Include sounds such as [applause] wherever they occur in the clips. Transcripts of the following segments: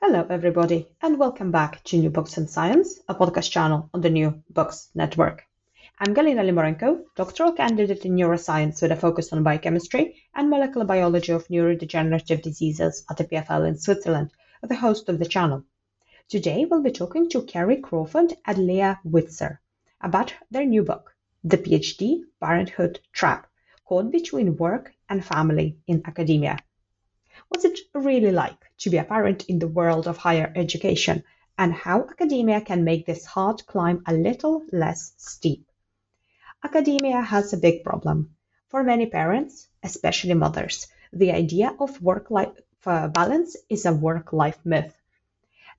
Hello, everybody, and welcome back to New Books and Science, a podcast channel on the New Books Network. I'm Galina Limorenko, doctoral candidate in neuroscience with a focus on biochemistry and molecular biology of neurodegenerative diseases at the PFL in Switzerland, the host of the channel. Today, we'll be talking to Kerry Crawford and Leah Windsor about their new book, The PhD Parenthood Trap Caught Between Work and Family in Academia. What's it really like to be a parent in the world of higher education, and how academia can make this hard climb a little less steep? Academia has a big problem. For many parents, especially mothers, the idea of work life uh, balance is a work life myth.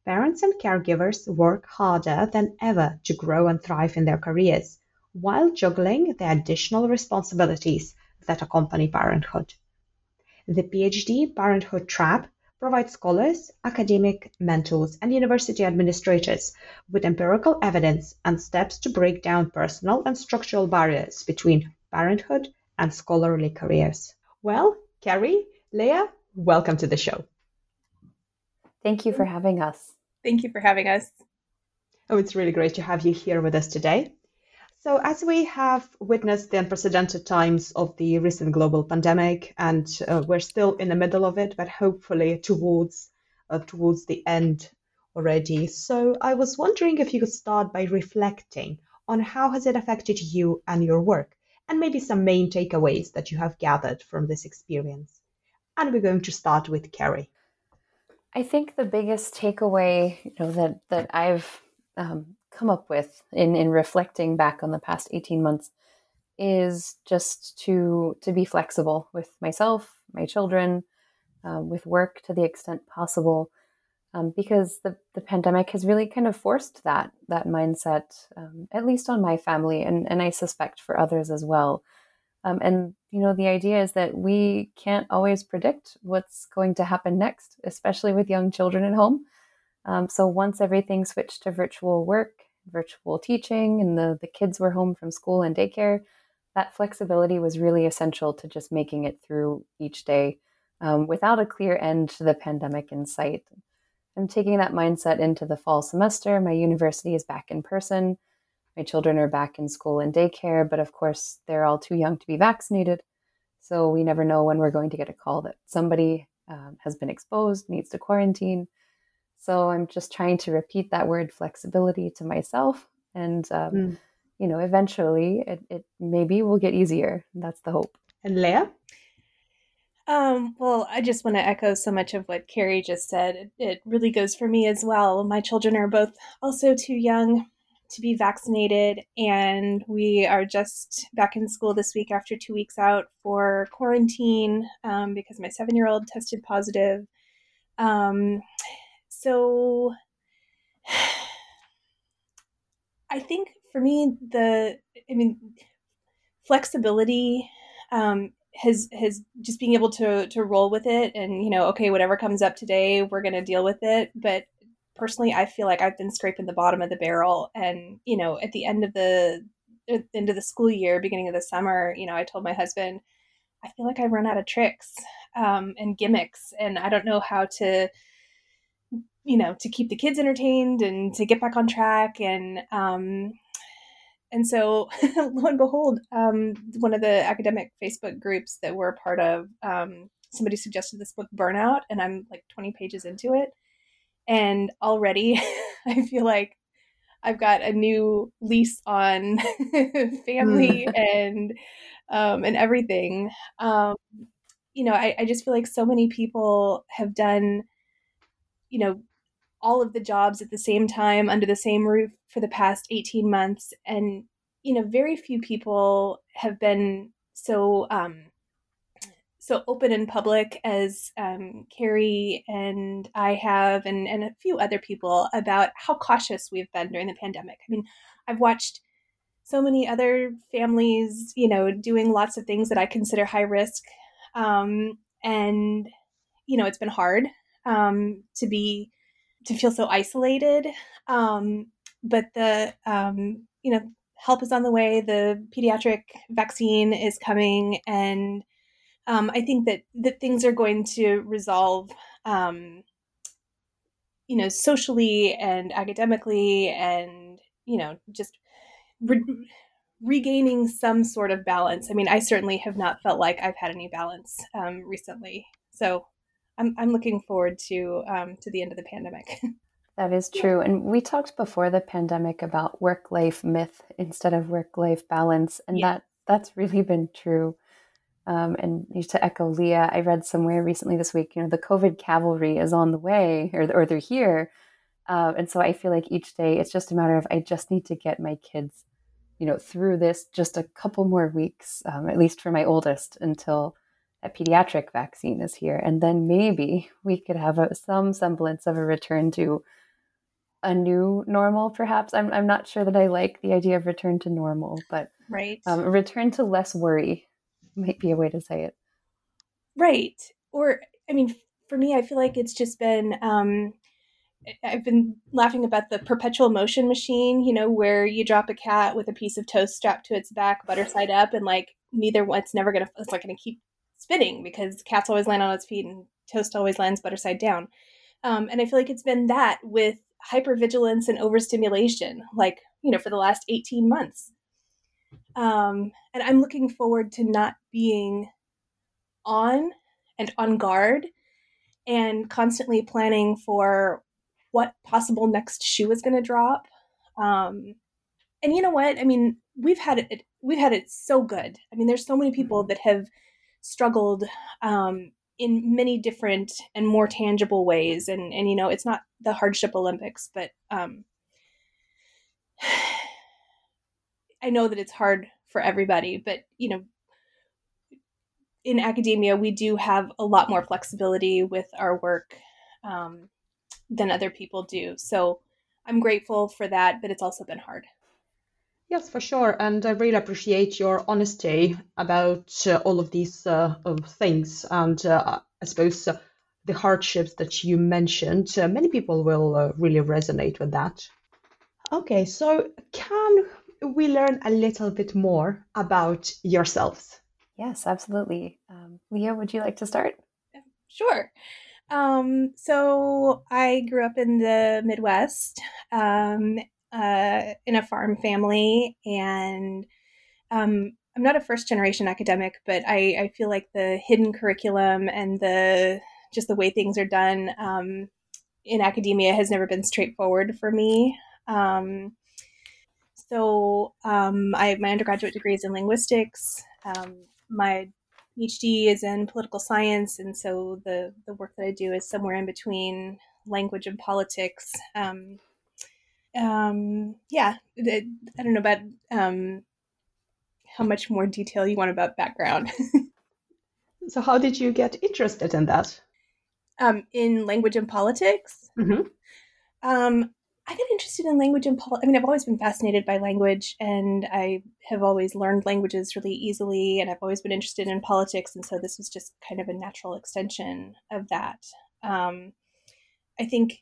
Parents and caregivers work harder than ever to grow and thrive in their careers, while juggling the additional responsibilities that accompany parenthood. The PhD Parenthood Trap provides scholars, academic mentors, and university administrators with empirical evidence and steps to break down personal and structural barriers between parenthood and scholarly careers. Well, Kerry, Leah, welcome to the show. Thank you for having us. Thank you for having us. Oh, it's really great to have you here with us today. So, as we have witnessed the unprecedented times of the recent global pandemic, and uh, we're still in the middle of it, but hopefully towards uh, towards the end already. So, I was wondering if you could start by reflecting on how has it affected you and your work, and maybe some main takeaways that you have gathered from this experience. And we're going to start with Kerry. I think the biggest takeaway, you know, that that I've um, come up with in in reflecting back on the past 18 months is just to to be flexible with myself my children um, with work to the extent possible um, because the, the pandemic has really kind of forced that that mindset um, at least on my family and, and i suspect for others as well. Um, and you know the idea is that we can't always predict what's going to happen next especially with young children at home um, so once everything switched to virtual work virtual teaching and the, the kids were home from school and daycare, that flexibility was really essential to just making it through each day um, without a clear end to the pandemic in sight. I'm taking that mindset into the fall semester. My university is back in person. My children are back in school and daycare, but of course, they're all too young to be vaccinated. So we never know when we're going to get a call that somebody um, has been exposed, needs to quarantine. So I'm just trying to repeat that word flexibility to myself. And, um, mm. you know, eventually it, it maybe will get easier. That's the hope. And Leah? Um, well, I just want to echo so much of what Kerry just said. It, it really goes for me as well. My children are both also too young to be vaccinated, and we are just back in school this week after two weeks out for quarantine um, because my seven year old tested positive. Um, so [sighs] I think for me, the, I mean, flexibility um, has has just being able to to roll with it and you know okay whatever comes up today we're to deal with it. But personally i feel like i've been scraping the bottom of the barrel and you know at the end of the end of the school year beginning of the summer you know i told my husband i feel like i've run out of tricks um, and gimmicks and i don't know how to you know to keep the kids entertained and to get back on track. And um, and so [laughs] lo and behold um, one of the academic facebook groups that we're a part of um, somebody suggested this book burnout and i'm like 20 pages into it. And already [laughs] i feel like i've got a new lease on [laughs] family mm. and um, and everything. Um, you know I, I just feel like so many people have done you know all of the jobs at the same time under the same roof for the past 18 months and you know very few people have been so um so open and public as um, Kerry and I have, and, and a few other people about how cautious we've been during the pandemic. I mean, I've watched so many other families, you know, doing lots of things that I consider high risk. Um, and, you know, it's been hard um, to be to feel so isolated. Um, but the um, you know help is on the way. The pediatric vaccine is coming, and um, I think that that things are going to resolve. Um, you know, socially and academically, and you know, just re- regaining some sort of balance. I mean, I certainly have not felt like I've had any balance um, recently. So I'm I'm looking forward to um, to the end of the pandemic. [laughs] That is true. And we talked before the pandemic about work life myth instead of work life balance. And yeah. that that's really been true. Um, and to echo Leah, I read somewhere recently this week, you know, the COVID cavalry is on the way or, or they're here. Uh, and so I feel like each day it's just a matter of I just need to get my kids, you know, through this just a couple more weeks, um, at least for my oldest, until a pediatric vaccine is here. And then maybe we could have a, some semblance of a return to a new normal perhaps. I'm, I'm not sure that i like the idea of return to normal but right. um, return to less worry might be a way to say it. Right. Or i mean for me i feel like it's just been um, i've been laughing about the perpetual motion machine you know where you drop a cat with a piece of toast strapped to its back butter side up and like neither one's never gonna it's like gonna keep spinning because cats always land on its feet and toast always lands butter side down um, and i feel like it's been that with hypervigilance and overstimulation, like, you know, for the last 18 months. Um, and I'm looking forward to not being on and on guard and constantly planning for what possible next shoe is going to drop. Um, and you know what? I mean, we've had it, we've had it so good. I mean, there's so many people that have struggled um, in many different and more tangible ways. And and you know it's not the hardship olympics but um [sighs] i know that it's hard for everybody but you know in academia we do have a lot more flexibility with our work um, than other people do. So i'm grateful for that but it's also been hard Yes, for sure. And I really appreciate your honesty about uh, all of these uh, things. And uh, I suppose uh, the hardships that you mentioned, uh, many people will uh, really resonate with that. Okay, so can we learn a little bit more about yourselves? Yes, absolutely. Um, Leah, would you like to start? Sure. Um, so I grew up in the Midwest. Um, uh, in a farm family, and um, I'm not a first generation academic, but I, I, feel like the hidden curriculum and the just the way things are done um, in academia has never been straightforward for me. Um, so um, I my undergraduate degree is in linguistics. Um, my PhD is in political science, and so the the work that I do is somewhere in between language and politics. Um, um, yeah, I don't know about um, how much more detail you want about background. [laughs] so, how did you get interested in that? Um, in language and politics. Mm-hmm. Um, I got interested in language and politics. I mean, I've always been fascinated by language, and I have always learned languages really easily, and I've always been interested in politics, and so this was just kind of a natural extension of that. Um, I think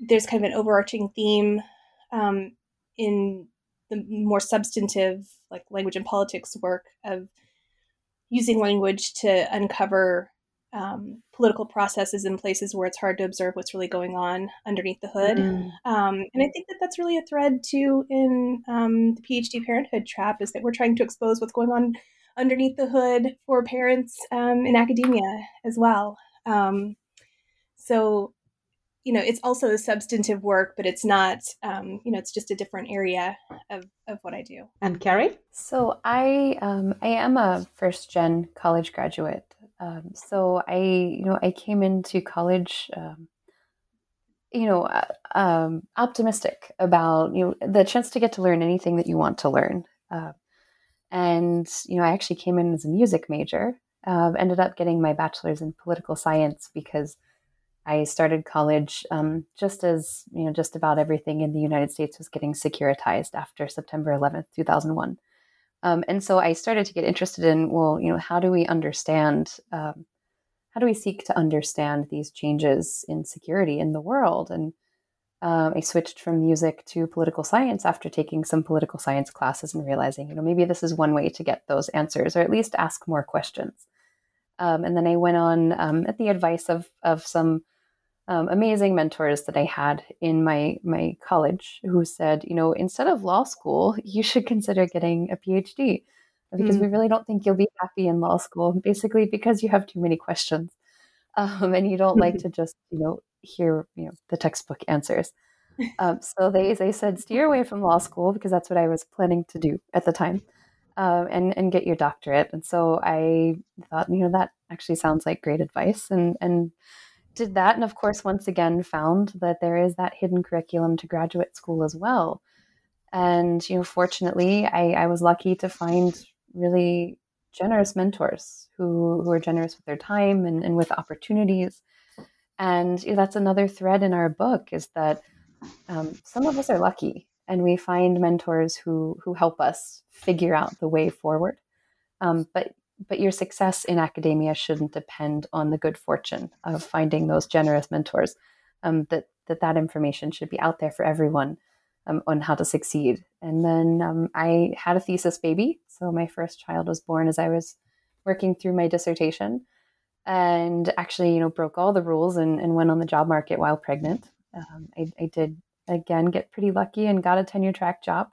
there's kind of an overarching theme um, in the more substantive, like language and politics work of using language to uncover um, political processes in places where it's hard to observe what's really going on underneath the hood. Mm. Um, and I think that that's really a thread too in um, the PhD parenthood trap is that we're trying to expose what's going on underneath the hood for parents um, in academia as well. Um, so, you know, it's also a substantive work, but it's not, um, you know, it's just a different area of, of what I do. And Kerry? So I, um, I am a first gen college graduate um, so I, you know, I came into college, um, you know, uh, um, optimistic about you know the chance to get to learn anything that you want to learn. Uh, and you know, I actually came in as a music major. Uh, ended up getting my bachelor's in political science because I started college um, just as you know, just about everything in the United States was getting securitized after September 11th, 2001. Um, and so I started to get interested in, well, you know, how do we understand, um, how do we seek to understand these changes in security in the world? And um, I switched from music to political science after taking some political science classes and realizing, you know, maybe this is one way to get those answers, or at least ask more questions. Um, and then I went on um, at the advice of of some um, amazing mentors that I had in my my college who said, you know, instead of law school, [laughs] you should consider getting a PhD because mm. we really don't think you'll be happy in law school, [laughs] basically because you have too many questions [laughs] um, and you don't like to just you know hear you know the textbook answers. Um, so they they said steer away from law school because that's what I was planning to do at the time. Um, and and get your doctorate. And so I thought, you know, that actually sounds like great advice. And and did that and of course once again found that there is that hidden curriculum to graduate school as well. And you know fortunately i, I was lucky to find really generous mentors who who are generous with their time and, and with opportunities. And you know, that's another thread in our book is that um, some of us are lucky and we find mentors who who help us figure out the way forward. Um, but but your success in academia shouldn't depend on the good fortune of finding those generous mentors. Um, that that that information should be out there for everyone um, on how to succeed. And then um, I had a thesis baby, so my first child was born as I was working through my dissertation, and actually, you know, broke all the rules and, and went on the job market while pregnant. Um, I, I did again get pretty lucky and got a tenure track job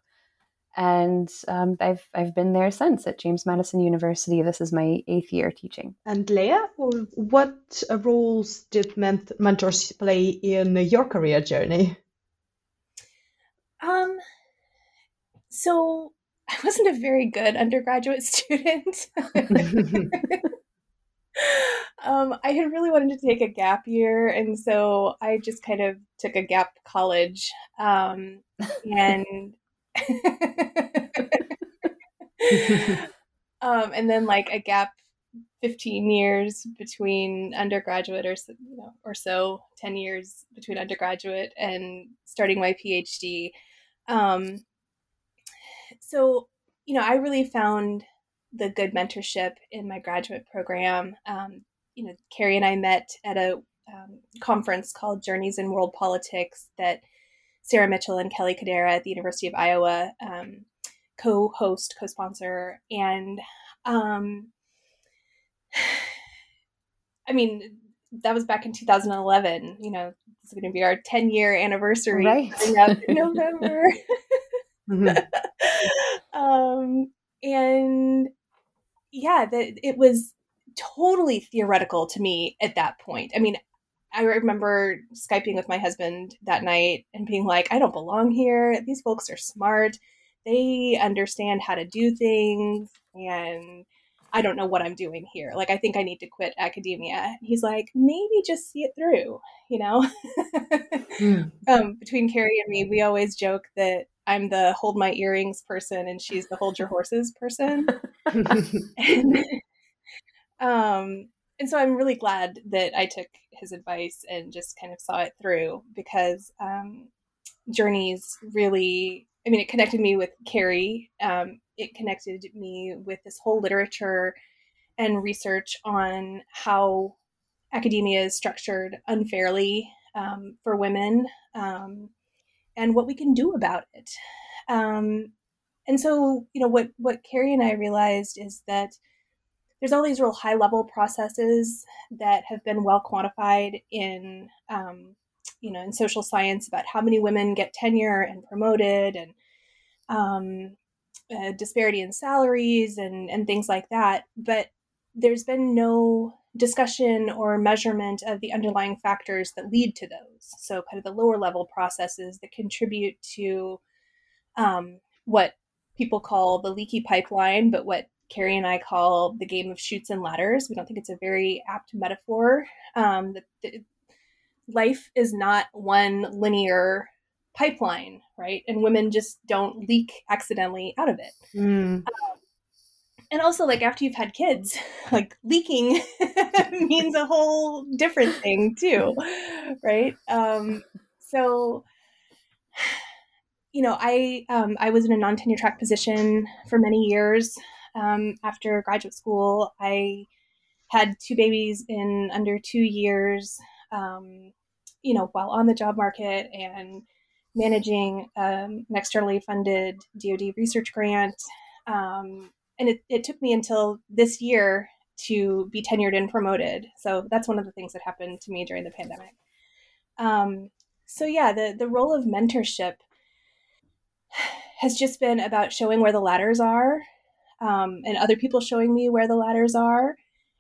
and um, I've I've been there since at James Madison University. This is my eighth year teaching. And Leah, what roles did ment- mentors play in your career journey? Um, so [laughs] I wasn't a very good undergraduate student. [laughs] um, I had really wanted to take a gap year, and so I just kind of took a gap college. Um, [laughs] and [laughs] um, and then like a gap 15 years between undergraduate or you know or so 10 years between undergraduate and starting my phd um, so you know i really found the good mentorship in my graduate program. Um, you know kerry and i met at a um, conference called journeys in world politics that Sara Mitchell and Kelly Kadera at the University of Iowa um, co-host, co-sponsor, and um, [sighs] I mean that was back in 2011. You know, it's going to be our 10 year anniversary right. coming up in November. mm-hmm. [laughs] [laughs] um, and yeah, that it was totally theoretical to me at that point. I mean, I remember Skyping with my husband that night and being like, I don't belong here. These folks are smart. They understand how to do things. And I don't know what I'm doing here. Like, I think I need to quit academia. He's like, maybe just see it through, you know? mm. [laughs] um, between Kerry and me, we always joke that I'm the hold my earrings person and she's the hold your horses person. [laughs] [laughs] and, um, and so I'm really glad that I took his advice and just kind of saw it through because, um, journeys really, I mean, it connected me with Kerry. Um, it connected me with this whole literature and research on how academia is structured unfairly um, for women um, and what we can do about it. Um, and so, you know, what what Kerry and I realized is that there's all these real high level processes that have been well quantified in, um, you know, in social science about how many women get tenure and promoted, and um, uh, disparity in salaries and and things like that. But there's been no discussion or measurement of the underlying factors that lead to those. So, kind of the lower level processes that contribute to um, what people call the leaky pipeline, but what Kerry and I call the game of chutes and ladders. We don't think it's a very apt metaphor. Um, that, that life is not one linear pipeline, right? And women just don't leak accidentally out of it. Mm. Um, and also, like after you've had kids, [laughs] like leaking [laughs] means a whole different thing too, right? Um, so [sighs] you know, I um, I was in a non tenure track position for many years. Um, after graduate school, I had two babies in under two years. Um, you know, while on the job market and managing um, an externally funded DoD research grant, um, and it, it took me until this year to be tenured and promoted. So that's one of the things that happened to me during the pandemic. Um, so yeah, the the role of mentorship has just been about showing where the ladders are um, and other people showing me where the ladders are.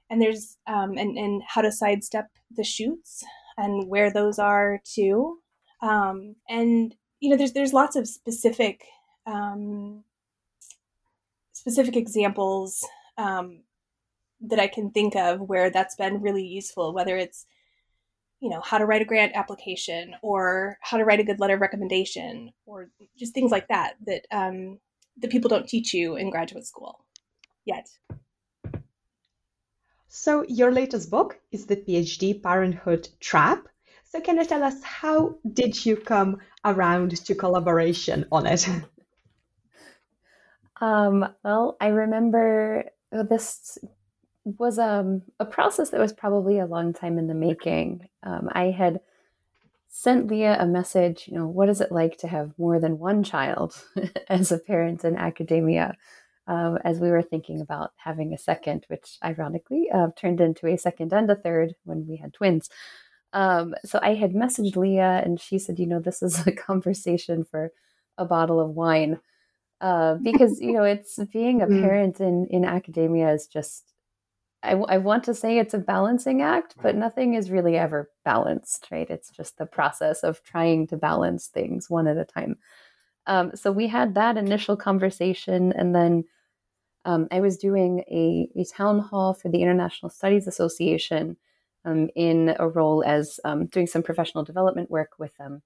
And there's um, and, and how to sidestep the chutes and where those are too. Um, and you know there's there's lots of specific um, specific examples um, that I can think of where that's been really useful whether it's you know how to write a grant application or how to write a good letter of recommendation or just things like that that um, that people don't teach you in graduate school yet. So your latest book is the phd parenthood trap. So can you tell us how did you come around to collaboration on it? [laughs] Um, well i remember this was um, a process that was probably a long time in the making. Um, I had sent Leah a message, you know, what is it like to have more than one child [laughs] as a parent in academia? Um, as we were thinking about having a second, which ironically uh, turned into a second and a third when we had twins. Um, so I had messaged Leah, and she said, you know, this is a [laughs] conversation for a bottle of wine. Uh, because you know it's being a mm. parent in in academia is just I, I want to say it's a balancing act, but nothing is really ever balanced, right? It's just the process of trying to balance things one at a time. Um, so we had that initial conversation, and then um, I was doing a, a town hall for the International Studies Association um, in a role as um, doing some professional development work with them.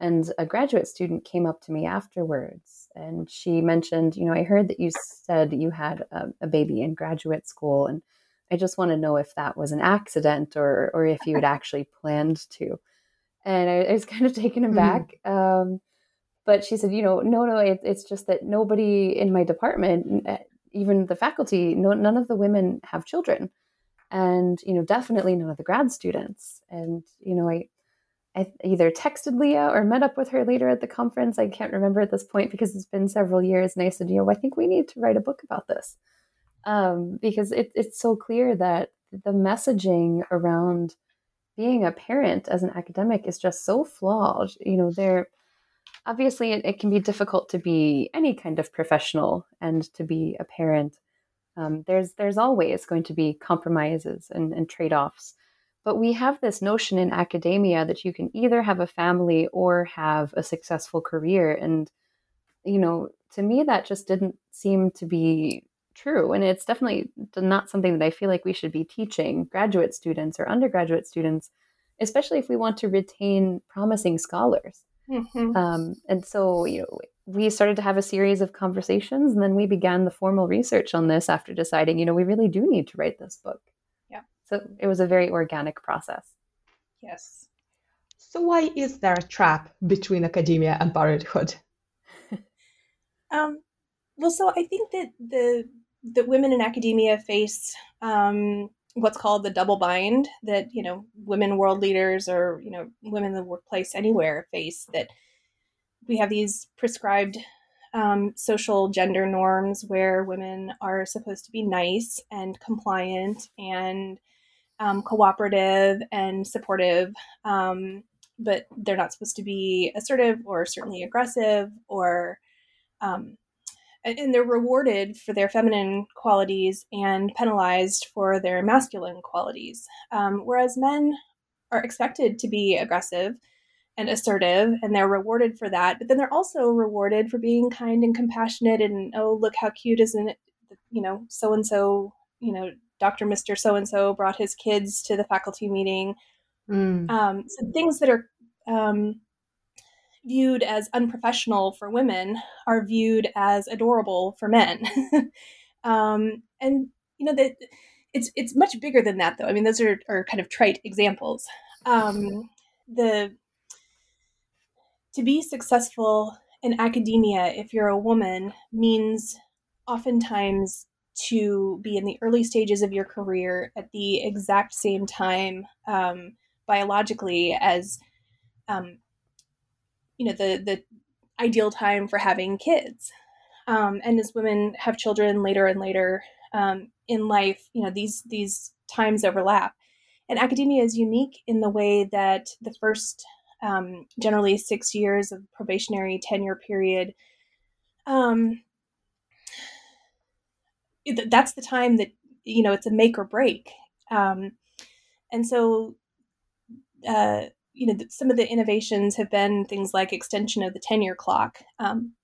And a graduate student came up to me afterwards and she mentioned, you know, I heard that you said you had a, a baby in graduate school. And I just want to know if that was an accident or or if you had [laughs] actually planned to. And I, I was kind of taken mm-hmm. aback. Mm-hmm. Um, but she said, you know, no, no, it, it's just that nobody in my department, eh, even the faculty, no, none of the women have children, and you know, definitely none of the grad students. And you know, I, I either texted Leah or met up with her later at the conference. I can't remember at this point because it's been several years. And I said, you know, I think we need to write a book about this um, because it, it's so clear that the messaging around being a parent as an academic is just so flawed. You know, there obviously it, it, can be difficult to be any kind of professional and to be a parent. Um, there's there's always going to be compromises and, and trade offs. But we have this notion in academia that you can either have a family or have a successful career. And, you know, to me, that just didn't seem to be true. And it's definitely not something that I feel like we should be teaching graduate students or undergraduate students, especially if we want to retain promising scholars. Mm-hmm. Um, and so, you know, we started to have a series of conversations, and then we began the formal research on this after deciding, you know, we really do need to write this book. Yeah. So it was a very organic process. Yes. So, why is there a trap between academia and parenthood? [laughs] um, well, so I think that the that women in academia face um, what's called the double bind that you know women world leaders or you know women in the workplace anywhere face that we have these prescribed um, social gender norms where women are supposed to be nice and compliant and um, cooperative and supportive um, but they're not supposed to be assertive or certainly aggressive or um, and they're rewarded for their feminine qualities and penalized for their masculine qualities. Um, whereas men are expected to be aggressive and assertive, and they're rewarded for that. But then they're also rewarded for being kind and compassionate. And oh, look how cute, isn't it? You know, so and so. You know, Doctor Mister So and So brought his kids to the faculty meeting. Mm. Um, so things that are um, viewed as unprofessional for women are viewed as adorable for men. [laughs] um, and you know that it's it's much bigger than that though. I mean those are, are kind of trite examples. Um, the to be successful in academia if you're a woman means oftentimes to be in the early stages of your career at the exact same time um, biologically as um, you know the the ideal time for having kids. Um, and as women have children later and later um, in life you know these these times overlap. And academia is unique in the way that the first um, generally six years of probationary tenure period um, that's the time that you know it's a make or break. Um, and so uh, you know, some of the innovations have been things like extension of the tenure clock. Um,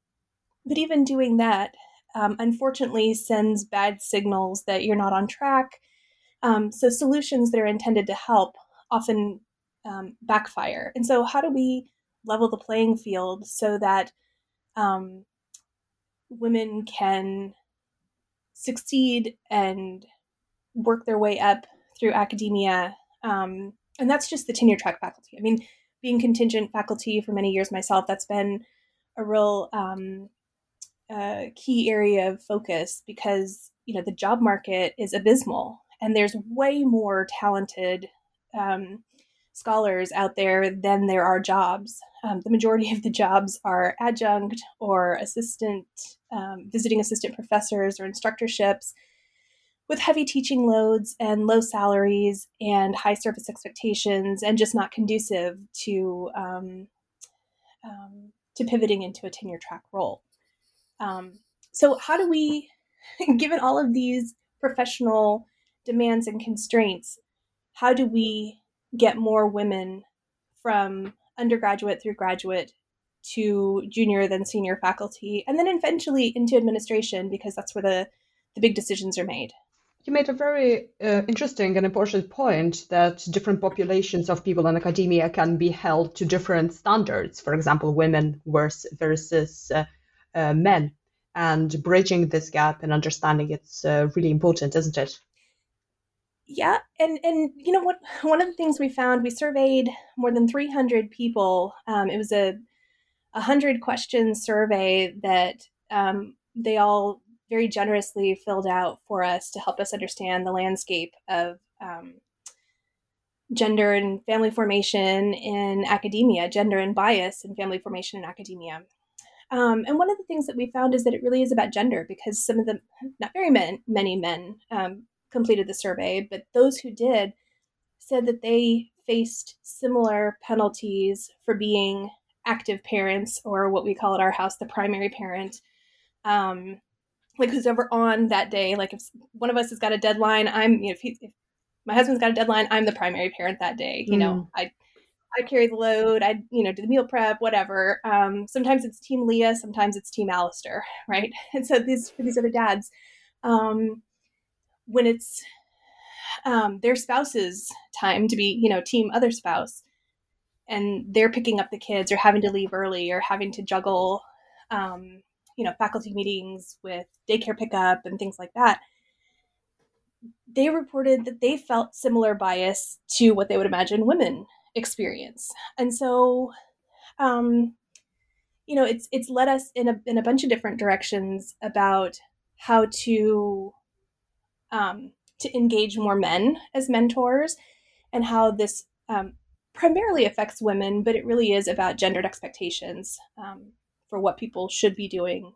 but even doing that, um, unfortunately, sends bad signals that you're not on track. Um, so solutions that are intended to help often um, backfire. And so, how do we level the playing field so that um, women can succeed and work their way up through academia um, and that's just the tenure track faculty. I mean, being contingent faculty for many years myself, that's been a real um, uh, key area of focus because you know the job market is abysmal, and there's way more talented um, scholars out there than there are jobs. Um, the majority [laughs] of the jobs are adjunct or assistant, um, visiting assistant professors or instructorships with heavy teaching loads and low salaries and high service expectations and just not conducive to um, um, to pivoting into a tenure track role. Um, so how do we, [laughs] given all of these professional demands and constraints, how do we get more women from undergraduate through graduate to junior then senior faculty and then eventually into administration because that's where the the big decisions are made you made a very uh, interesting and important point that different populations of people in academia can be held to different standards. For example, women versus, uh, uh, men. And bridging this gap and understanding it's uh, really important, isn't it? Yeah, and and you know what? One of the things we found, we surveyed more than 300 people. Um, it was a, a hundred question survey that um, they all very generously filled out for us to help us understand the landscape of um, gender and family formation in academia, gender and bias in family formation in academia. Um, and one of the things that we found is that it really is about gender because some of the, not very men, many men um, completed the survey, but those who did said that they faced similar penalties for being active parents or what we call at our house the primary parent um, like who's ever on that day like if one of us has got a deadline i'm you know if, he, if my husband's got a deadline i'm the primary parent that day you mm. know i i carry the load i you know do the meal prep whatever. Um, sometimes it's team leah sometimes it's team Alistair, [laughs] right? And so these for these other dads um, when it's um, their spouse's time to be you know team other spouse and they're picking up the kids or having to leave early or having to juggle um, you know faculty meetings with daycare pickup and things like that they reported that they felt similar bias to what they would imagine women experience. And so, um, you know, it's it's led us in a in a bunch of different directions about how to um, to engage more men as mentors, and how this um, primarily affects women, but it really is about gendered expectations um, for what people should be doing.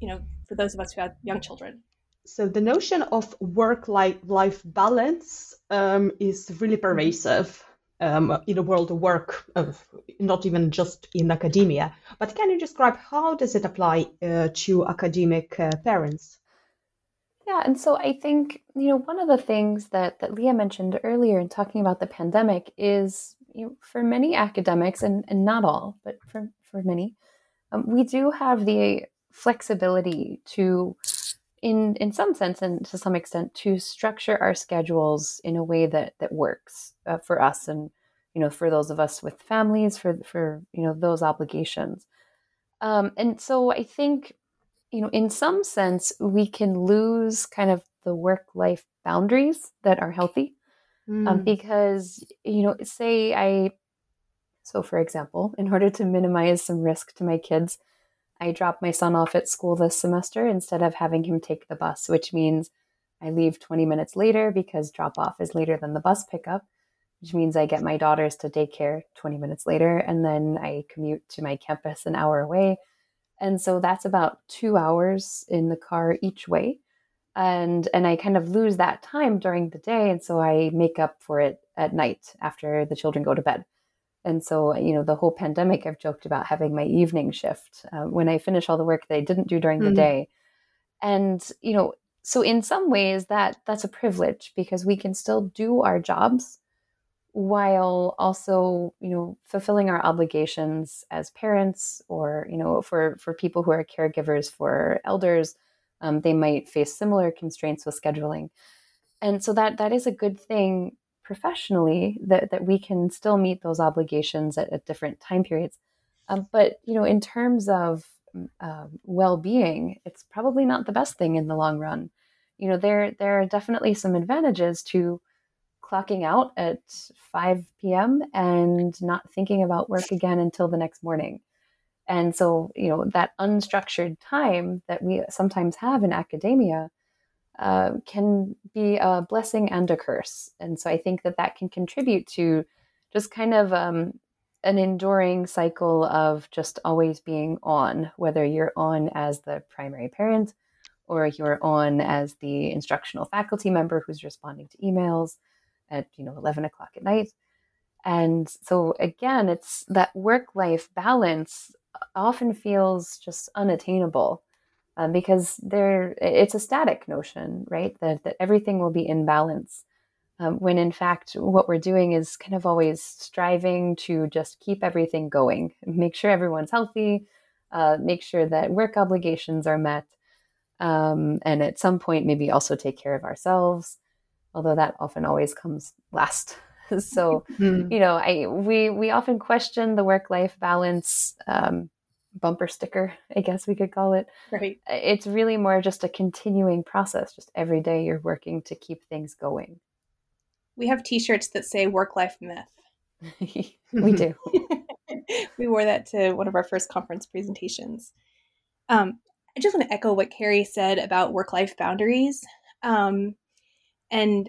You know, for those of us who have young children. So the notion of work-life balance um, is really mm-hmm. pervasive um, in the world of work, uh, not even just in academia. But can you describe how does it apply uh, to academic uh, parents? Yeah, and so I think you know one of the things that that Leah mentioned earlier in talking about the pandemic is you know, for many academics and, and not all, but for for many, um, we do have the flexibility to in in some sense and to some extent to structure our schedules in a way that that works uh, for us and you know for those of us with families for for you know those obligations. Um, and so i think you know in some sense we can lose kind of the work life boundaries that are healthy mm. um, because you know say i so for example in order to minimize some risk to my kids I drop my son off at school this semester instead of having him take the bus, which means I leave 20 minutes later because drop off is later than the bus pickup, which means I get my daughters to daycare 20 minutes later and then I commute to my campus an hour away. And so that's about two hours in the car each way. And and I kind of lose that time during the day. And so I make up for it at night after the children go to bed. And so, you know, the whole pandemic, I've joked about having my evening shift uh, when I finish all the work that I didn't do during mm-hmm. the day. And, you know, so in some ways that that's a privilege because we can still do our jobs while also, you know, fulfilling our obligations as parents or, you know, for, for people who are caregivers for elders, um, they might face similar constraints with scheduling. And so that that is a good thing professionally that, that we can still meet those obligations at, at different time periods. Um, but you know, in terms of um, well-being, it's probably not the best thing in the long run. You know, there there are definitely some advantages to clocking out at 5 p.m. and not thinking about work [laughs] again until the next morning. And so, you know, that unstructured time that we sometimes have in academia uh, can be a blessing and a curse. And so I think that that can contribute to just kind of um, an enduring cycle of just always being on, whether you're on as the primary parent or you're on as the instructional faculty member who's responding to emails at you know 11 o'clock at night and so again it's that work life balance often feels just unattainable um, because there it's a static notion, right? That that everything will be in balance. Um, when in fact, what we're doing is kind of always striving to just keep everything going, make sure everyone's healthy, uh, make sure that work obligations are met, um, and at some point maybe also take care of ourselves. Although that often always comes last. [laughs] [laughs] so, mm-hmm. you know, I we we often question the work life balance. Um, bumper sticker, I guess we could call it. Right. It's really more just a continuing process. Just every day you're working to keep things going. We have t-shirts that say work life myth. [laughs] we do. we wore that to one of our first conference presentations. Um, I just want to echo what Kerry said about work life boundaries um, and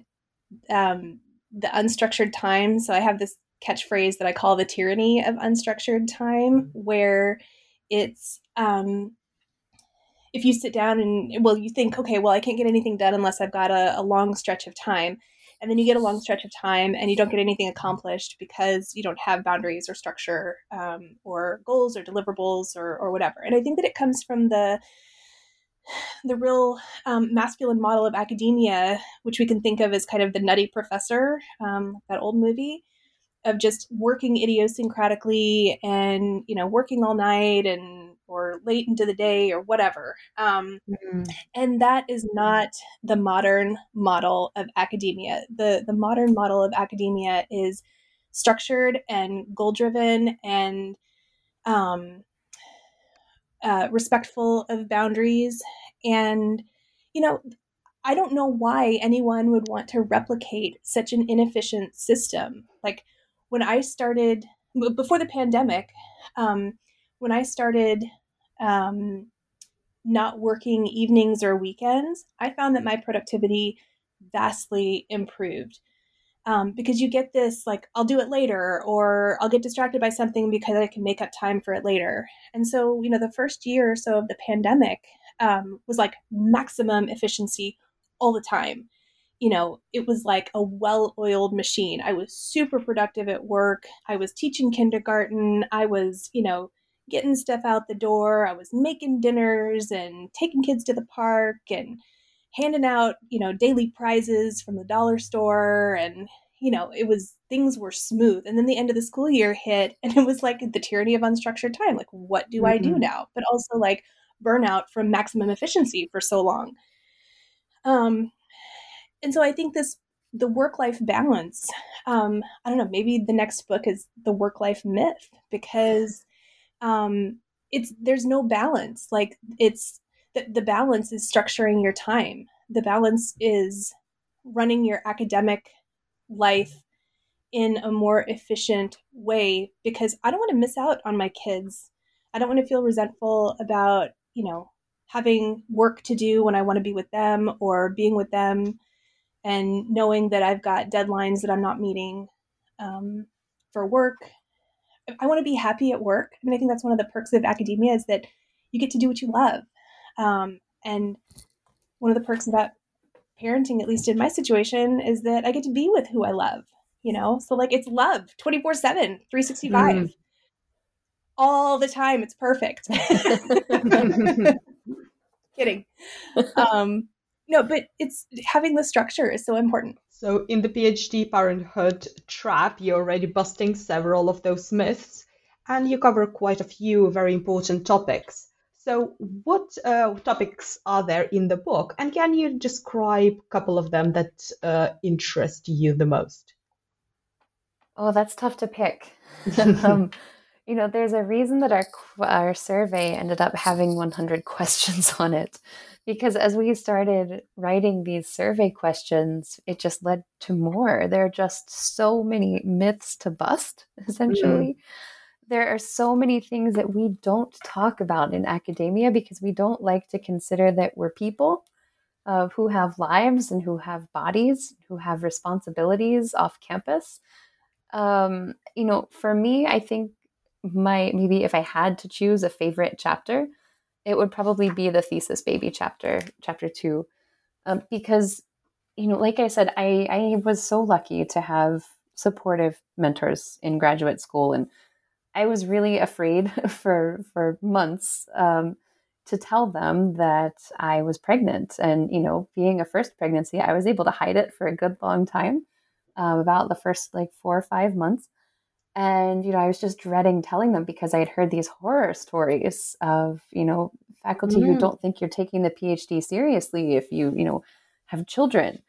um, the unstructured time. So I have this catchphrase that I call the tyranny of unstructured time, where it's um, if you sit down and well you think okay well i can't get anything done unless i've got a, a, long stretch of time. And then you get a long stretch of time and you don't get anything accomplished because you don't have boundaries or structure um, or goals or deliverables or, or whatever. And i think that it comes from the the real um, masculine model of academia which we can think of as kind of the nutty professor um, that old movie of just working idiosyncratically and you know working all night and or late into the day or whatever um, mm-hmm. and that is not the modern model of academia the the modern model of academia is structured and goal driven and um, uh, respectful of boundaries and you know I don't know why anyone would want to replicate such an inefficient system. Like when I started before the pandemic, um, when I started um, not working evenings or weekends, I found that my productivity vastly improved. Um, because you get this like I'll do it later, or I'll get distracted by something because I can make up time for it later. And so, you know, the first year or so of the pandemic um, was like maximum efficiency all the time. You know, it was like a well oiled machine. I was super productive at work. I was teaching kindergarten. I was, you know, getting stuff out the door. I was making dinners and taking kids to the park and handing out, you know, daily prizes from the dollar store and you know, it was things were smooth. And then the end of the school year hit and it was like the tyranny of unstructured time. Like what do mm-hmm. I do mm-hmm. now? But also like burnout from maximum efficiency for so long. Um and so I think this the work life balance. Um, I don't know, maybe the next book is the work life myth because um, it's there's no balance. Like it's the, the balance is structuring your time. The balance is running your academic life in a more efficient way because I don't want to miss out on my kids. I don't want to feel resentful about, you know, having work to do when I want to be with them or being with them and knowing that I've got deadlines that I'm not meeting um, for work. I want to be happy at work. I mean, I think that's one of the perks of academia is that you get to do what you love. Um, and one of the perks about parenting, at least in my situation, is that I get to be with who I love, you know? So, like, it's love 24 7, 365. Mm. All the time. It's perfect. [laughs] Kidding. Um, no, but it's having the structure is so important. So, in the PhD parenthood trap, you're already busting several of those myths, and you cover quite a few very important topics. So, what uh, topics are there in the book, and can you describe a couple of them that uh, interest you the most? Oh, that's tough to pick. [laughs] um, you know, there's a reason that our our survey ended up having 100 [laughs] questions on it, because as we started writing these survey questions, it just led to more. There are just so many myths to bust, [laughs] essentially. Mm there are so many things that we don't talk about in academia because we don't like to consider that we're people uh, who have lives and who have bodies, who have responsibilities off campus. Um, you know, for me, I think my maybe if I had to choose a favorite chapter, it would probably be the thesis baby chapter, chapter two, um, because you know, like I said, I I was so lucky to have supportive mentors in graduate school and I was really afraid [laughs] for for months um, to tell them that I was pregnant, and you know, being a first pregnancy, I was able to hide it for a good long time, um, about the first like four or five months, and you know, I was just dreading telling them because I had heard these horror stories of you know faculty mm. who don't think you're taking the PhD seriously if you you know have children,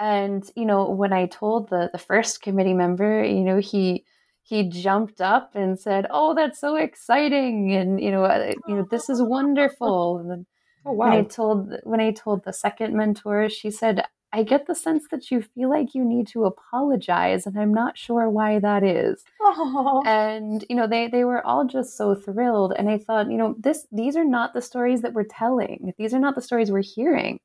and you know, when I told the the first committee member, you know, he he jumped up and said, "Oh, that's so exciting!" and you know, uh, you know, this is [laughs] wonderful. And oh, wow. when I told when I told the second mentor, she said, "I get the sense that you feel like you need to apologize, and I'm not sure why that is." Oh. And you know, they they were all just so thrilled, and I thought, you know, this these are not the stories that we're telling. These are not the stories we're hearing.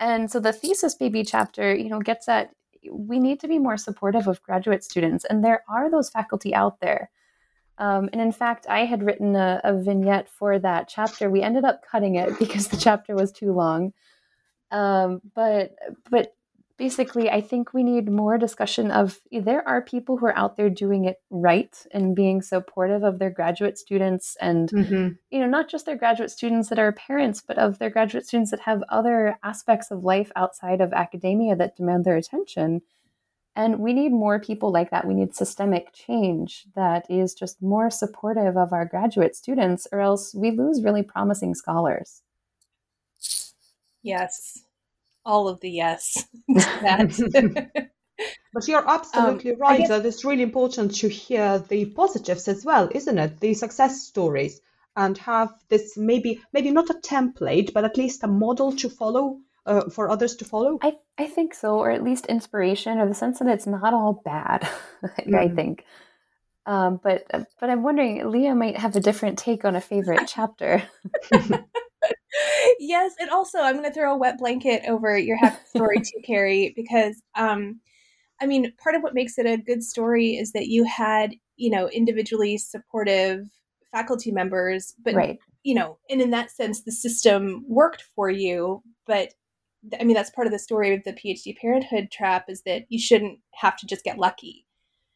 And so the thesis baby chapter, you know, gets at we need to be more supportive of graduate students, and there are those faculty out there. Um, and in fact, I had written a, a, vignette for that chapter. We ended up cutting it [laughs] because the chapter was too long. Um, but but basically, I think we need more discussion of there are people who are out there doing it right and being supportive of their graduate students and mm-hmm. you know not just their graduate students that are parents but of their graduate students that have other aspects of life outside of academia that demand their attention. And we need more people like that. We need systemic change that is just more supportive of our graduate students or else we lose really promising scholars. Yes all of the yes. [laughs] [laughs] but you're absolutely um, right guess... that it's really important to hear the positives as well, isn't it? The success stories and have this maybe maybe not a template, but at least a model to follow uh, for others to follow? I, I think so, or at least inspiration, or the sense that it's not all bad. [laughs] mm. I think. Um, but but I'm wondering, Leah might have a different take on a favorite chapter. [laughs] yes, and also I'm going to throw a wet blanket over your happy story too, [laughs] Kerry, because um, I mean, part of what makes it a good story is that you had you know individually supportive faculty members, but right. you know, and in that sense, the system worked for you. But I mean, that's part of the story of the PhD parenthood trap is that you shouldn't have to just get lucky.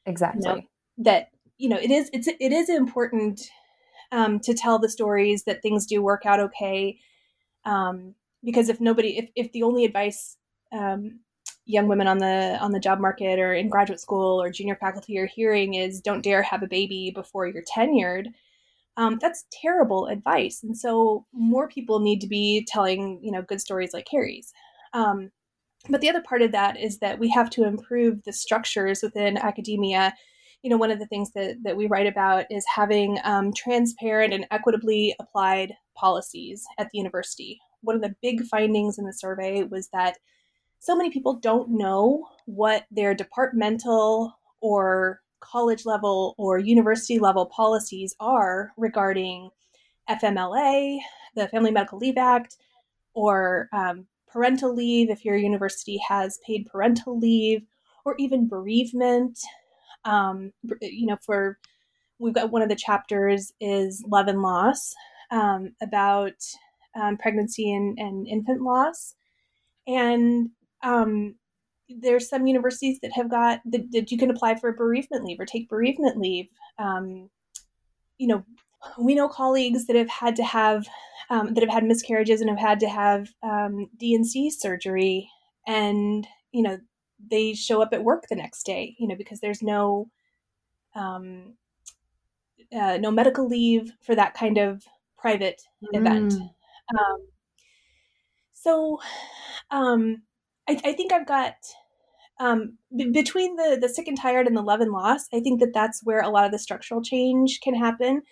Exactly. You know? That you know, it is it's it is important um, to tell the stories that things do work out okay. Um, because if nobody, if, if the only advice um, young women on the on the job market or in graduate school or junior faculty are hearing is don't dare have a baby before you're tenured, um, that's terrible advice. And so more people need to be telling you know good stories like Kerry's. Um, but the other part of that is that we have to improve the structures within academia you know, one of the things that, that we write about is having um, transparent and equitably applied policies at the university. One of the big findings in the survey was that so many people don't know what their departmental or college level or university level policies are regarding FMLA, the Family Medical Leave Act, or um, parental leave if your university has paid parental leave, or even bereavement um, you know, for we've got one of the chapters is love and loss um, about um, pregnancy and, and infant loss. And um, there's some universities that have got that, that, you can apply for bereavement leave or take bereavement leave. Um, you know, we know colleagues that have had to have um, that have had miscarriages and have had to have um, D&C surgery, and you know they show up at work the next day, you know, because there's no um, uh, no medical leave for that kind of private mm. event. Um, so um, I, I, think I've got um, b- between the the sick and tired and the love and loss. I think that that's where a lot of the structural change can happen,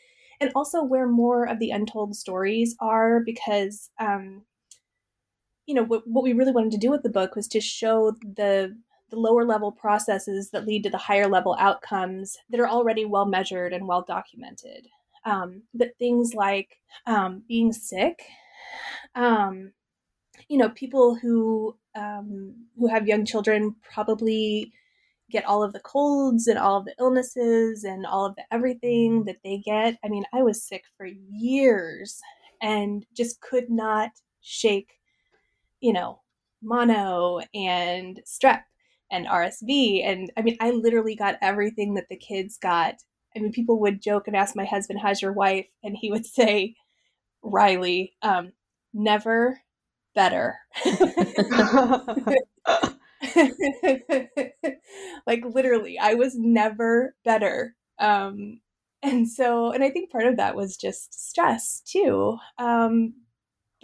and also where more of the untold stories are because um, you know what, what we really wanted to do with the book was to show the the lower level processes that lead to the higher level outcomes that are already well measured and well documented. Um, but things like um, being sick um, you know people who um, who have young children probably get all of the colds and all of the illnesses and all of the everything that they get. I mean i was sick for years and just could not shake you know, mono and strep and RSV. And I mean, I literally got everything that the kids got. I mean, people would joke and ask my husband, How's your wife? And he would say, Riley, um, never better. [laughs] like literally, I was never better. Um, and so, and I think part of that was just stress too. Um,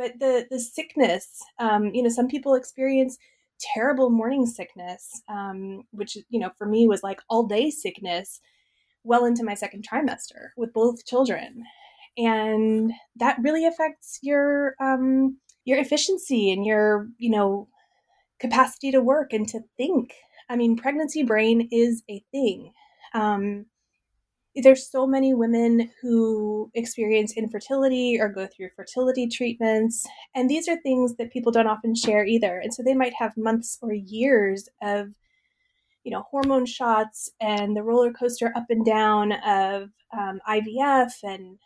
but the the sickness um, you know some people experience terrible morning sickness um, which you know for me was like all day sickness well into my second trimester with both children. And that really affects your um, your efficiency and your you know capacity to work and to think. I mean pregnancy brain is a thing. Um, there's so many women who experience infertility or go through fertility treatments and these are things that people don't often share either and so they might have months or years of you know hormone shots and the roller coaster up and down of um, ivf and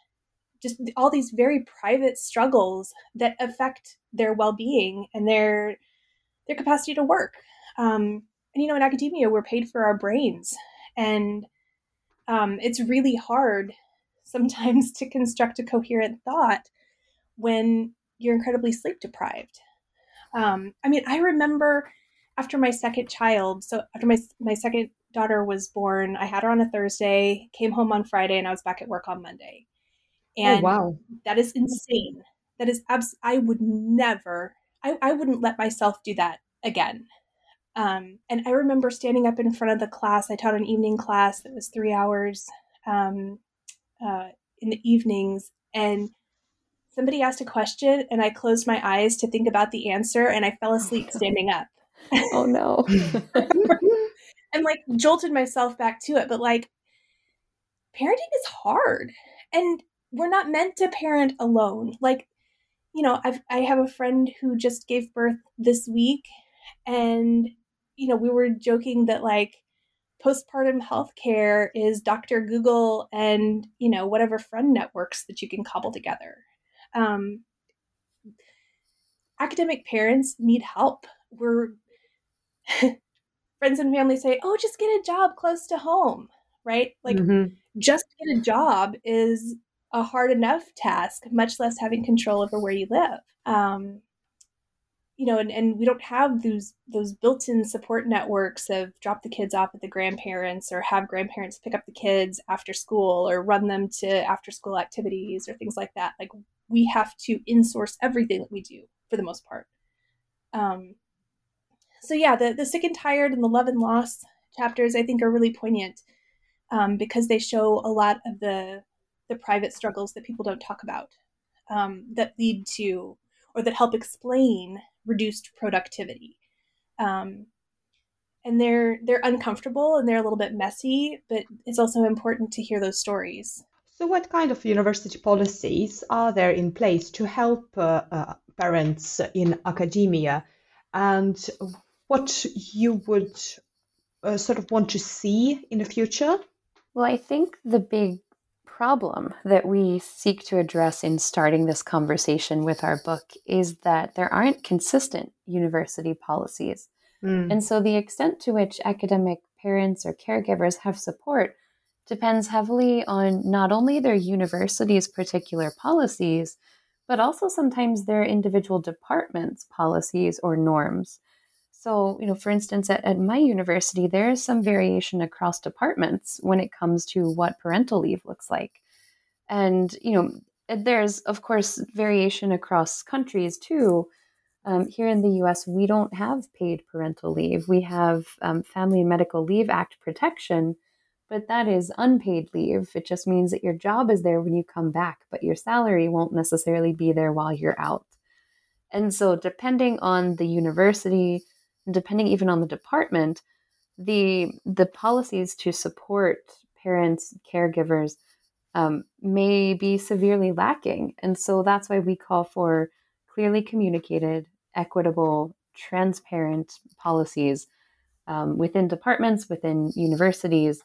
just all these very private struggles that affect their well-being and their their capacity to work. Um, and you know in academia we're paid for our brains and um, it's really hard sometimes to construct a coherent thought when you're incredibly sleep deprived. Um, I mean, I remember after my second child, so after my my second daughter was born, I had her on a Thursday, came home on Friday, and I was back at work on Monday. Oh, and oh, wow, that is insane. That is abs. I would never. I, I wouldn't let myself do that again. Um, and I remember standing up in front of the class. I taught an evening class that was three hours um, uh, in the evenings, and somebody asked a question and I closed my eyes to think about the answer and I fell asleep [laughs] standing up. Oh no. [laughs] and like jolted myself back to it. But like parenting is hard. And we're not meant to parent alone. Like, you know, I've I have a friend who just gave birth this week and you know, we were joking that like postpartum healthcare is Dr. Google and, you know, whatever friend networks that you can cobble together. Um, academic parents need help. We're [laughs] friends and family say, "Oh, just get a job close to home." Right? Like mm-hmm. just get a job is a hard enough task, much less having control over where you live. Um, you know, and, and we don't have those those built-in support networks of drop the kids off at the grandparents or have grandparents pick up the kids after school or run them to after school activities or things like that. Like we have to insource everything that we do for the most part. Um, so yeah, the the sick and tired and the love and loss chapters I think are really poignant um, because they show a lot of the the private struggles that people don't talk about um, that lead to or that help explain reduced productivity. Um, and they're they're uncomfortable and they're a little bit messy, but it's also important to hear those stories. So, what kind of university policies are there in place to help uh, uh, parents in academia, and what you would uh, sort of want to see in the future? Well, I think the big problem that we seek to address in starting this conversation with our book is that there aren't consistent university policies. Mm. And so the extent to which academic parents or caregivers have support depends heavily on not only their university's particular policies, but also sometimes their individual departments' policies or norms. So, you know, for instance, at, at my university, there is some variation across departments when it comes to what parental leave looks like. And, you know, there's, of course, variation across countries too. Um, here in the US, we don't have paid parental leave. We have um, Family and Medical Leave Act protection, but that is unpaid leave. It just means that your job is there when you come back, but your salary won't necessarily be there while you're out. And so, depending on the university, depending even on the department, the the policies to support parents, caregivers um, may be severely lacking, and so that's why we call for clearly communicated, equitable, transparent policies um, within departments, within universities.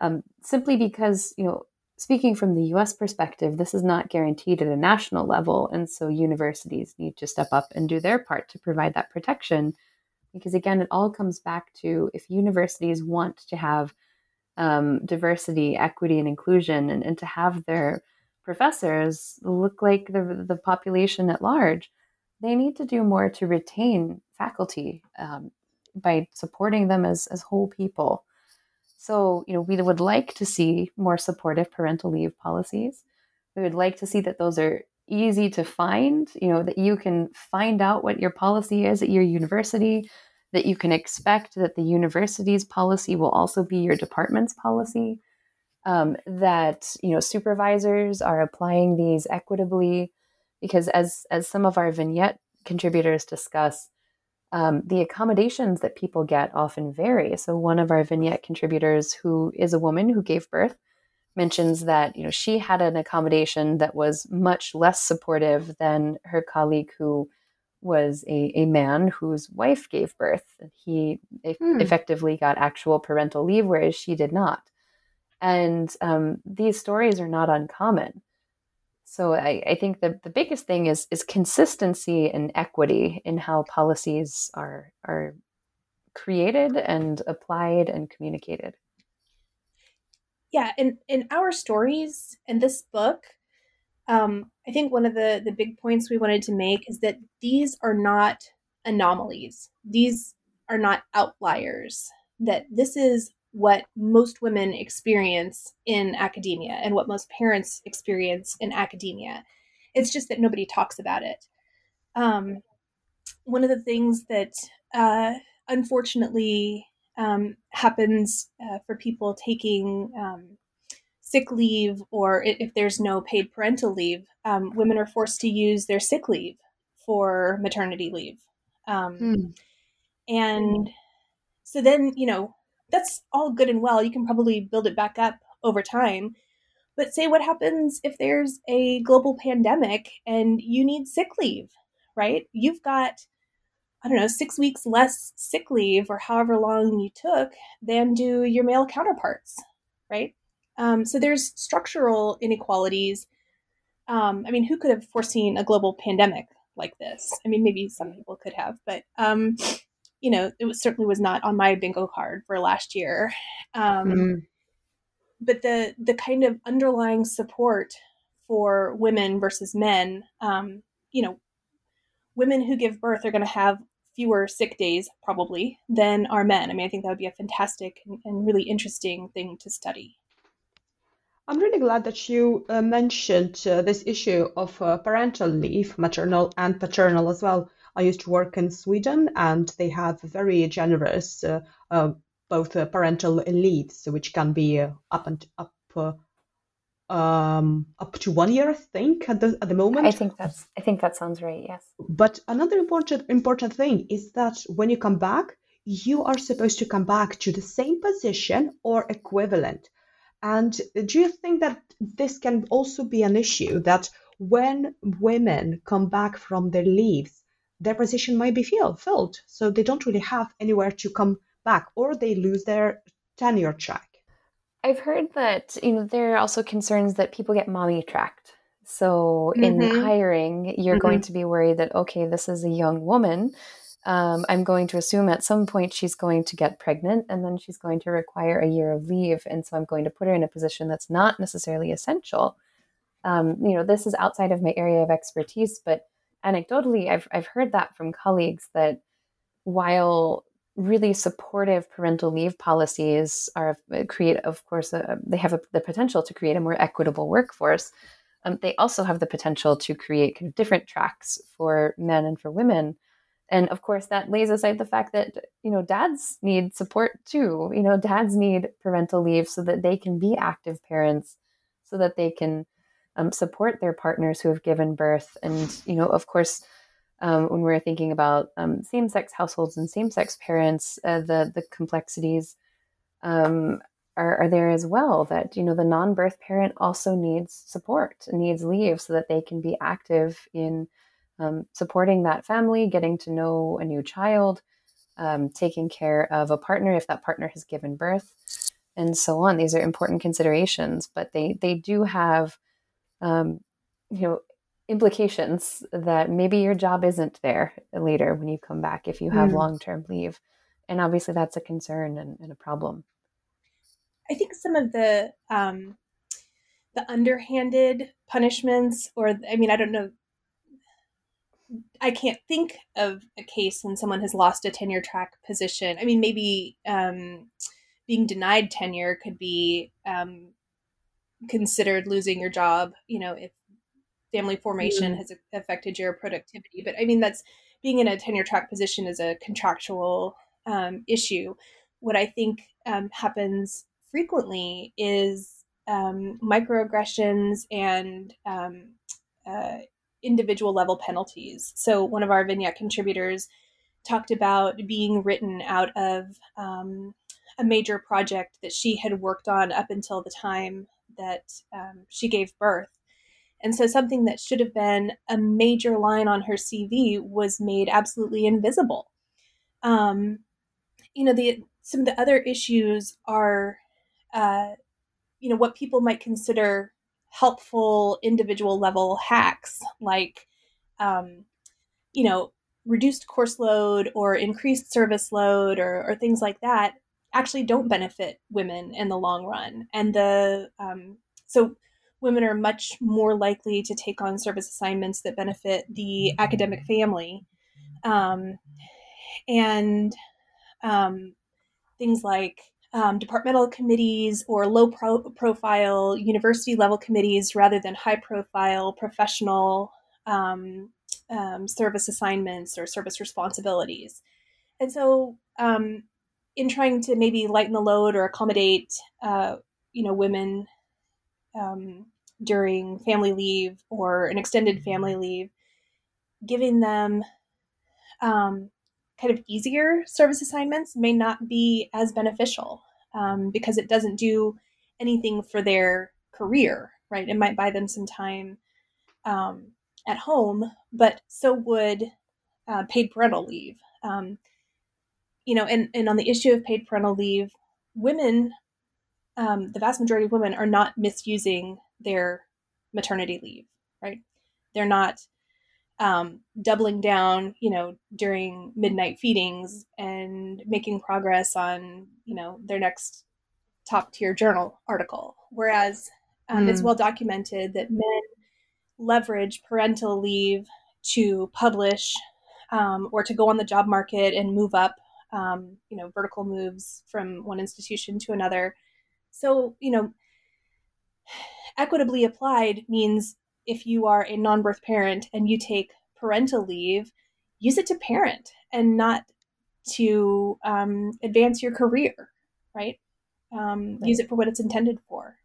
Um, simply because you know, speaking from the U.S. perspective, this is not guaranteed at a national level, and so universities need to step up and do their part to provide that protection because again it all comes back to if universities want to have um, diversity equity and inclusion and, and to have their professors look like the, the population at large they need to do more to retain faculty um, by supporting them as, as whole people. So you know we would like to see more supportive parental leave policies. We would like to see that those are easy to find, you know, that you can find out what your policy is at your university, that you can expect that the university's policy will also be your department's policy, um, that, you know, supervisors are applying these equitably, because as, as some of our vignette contributors discuss, um, the accommodations that people get often vary. So one of our vignette contributors, who is a woman who gave birth, mentions that you know she had an accommodation that was much less supportive than her colleague who was a, a man whose wife gave birth. He hmm. effectively got actual parental leave, whereas she did not. And um, these stories are not uncommon. So I, I think the, the biggest thing is is consistency and equity in how policies are are created and applied and communicated yeah, in in our stories in this book, um, I think one of the the big points we wanted to make is that these are not anomalies. These are not outliers. That this is what most women experience in academia and what most parents experience in academia. It's just that nobody talks about it. Um, one of the things that uh, unfortunately um, happens uh, for people taking um, sick leave or if there's no paid parental leave, um, women are forced to use their sick leave for maternity leave. Um, hmm. And so then, you know, that's all good and well. You can probably build it back up over time. But say what happens if there's a global pandemic and you need sick leave, right? You've got, I don't know, six weeks less sick leave or however long you took than do your male counterparts, right? Um, so there's structural inequalities. Um, I mean, who could have foreseen a global pandemic like this? I mean, maybe some people could have, but um, you know, it was, certainly was not on my bingo card for last year. Mm. But the the kind of underlying support for women versus men, um, you know, women who give birth are going to have fewer sick days probably than our men. I mean, I think that would be a fantastic and, really interesting thing to study. I'm really glad that you uh, mentioned uh, this issue of uh, parental leave, maternal and paternal as well. I used to work in Sweden, and they have very generous uh, uh, both uh, parental leaves, which can be up and up um, up to one year, I think, at the at the moment. I think that's I think that sounds right. Yes. But another important important thing is that when you come back, you are supposed to come back to the same position or equivalent. And do you think that this can also be an issue that when women come back from their leaves, their position might be fill, filled, so they don't really have anywhere to come back, or they lose their tenure track? I've heard that you know there are also concerns that people get mommy tracked. So mm-hmm. in hiring, you're mm-hmm. going to be worried that okay, this is a young woman um, I'm going to assume at some point she's going to get pregnant and then she's going to require a year of leave. And so I'm going to put her in a position that's not necessarily essential. Um, you know, this is outside of my area of expertise, but anecdotally, I've, I've heard that from colleagues that while really supportive parental leave policies are uh, create, of course, uh, they have a, the potential to create a more equitable workforce. Um, they also have the potential to create kind of different tracks for men and for women. And of course that lays aside the fact that you know dads need support too. You know dads need parental leave so that they can be active parents so that they can um, support their partners who have given birth. And you know of course um, when we're thinking about um, same-sex households and same-sex parents uh, the the complexities um, are, are there as well that you know the non-birth parent also needs support needs leave so that they can be active in um, supporting that family, getting to know a new child, um, taking care of a partner if that partner has given birth, and so on. These are important considerations, but they they do have, um, you know, implications that maybe your job isn't there later when you come back if you have mm. long term leave, and obviously that's a concern and, and, a problem. I think some of the um, the underhanded punishments, or I mean, I don't know I can't think of a case when someone has lost a tenure track position. I mean, maybe um, being denied tenure could be um, considered losing your job. You know, if family formation mm-hmm. has affected your productivity. But I mean, that's being in a tenure track position is a contractual um, issue. What I think um, happens frequently is um, microaggressions and um, uh, individual level penalties. So one of our vignette contributors talked about being written out of um, a major project that she had worked on up until the time that um, she gave birth. And so something that should have been a major line on her CV was made absolutely invisible. Um, you know, the some of the other issues are, uh, you know, what people might consider helpful individual level hacks like um, you know reduced course load or increased service load or, or, things like that actually don't benefit women in the long run and the um, so women are much more likely to take on service assignments that benefit the academic family um, and um, things like um, departmental committees or low pro- profile university level committees rather than high profile professional um, um, service assignments or service responsibilities. And so, um, in trying to maybe lighten the load or accommodate, uh, you know, women um, during family leave or an extended family leave, giving them um, kind of easier service assignments may not be as beneficial um, because it doesn't do anything for their career, right? It might buy them some time um, at home, but so would uh, paid parental leave. Um, you know, and, and on the issue of paid parental leave, women, um, the vast majority of women are not misusing their maternity leave, right? They're not um, doubling down, you know, during midnight feedings and making progress on, you know, their next top tier journal article. Whereas um, mm. it's well documented that men leverage parental leave to publish um, or to go on the job market and move up, um, you know, vertical moves from one institution to another. So, you know, equitably applied means if you are a non birth parent and you take parental leave, use it to parent and not to um, advance your career, right? Um, right? Use it for what it's intended for.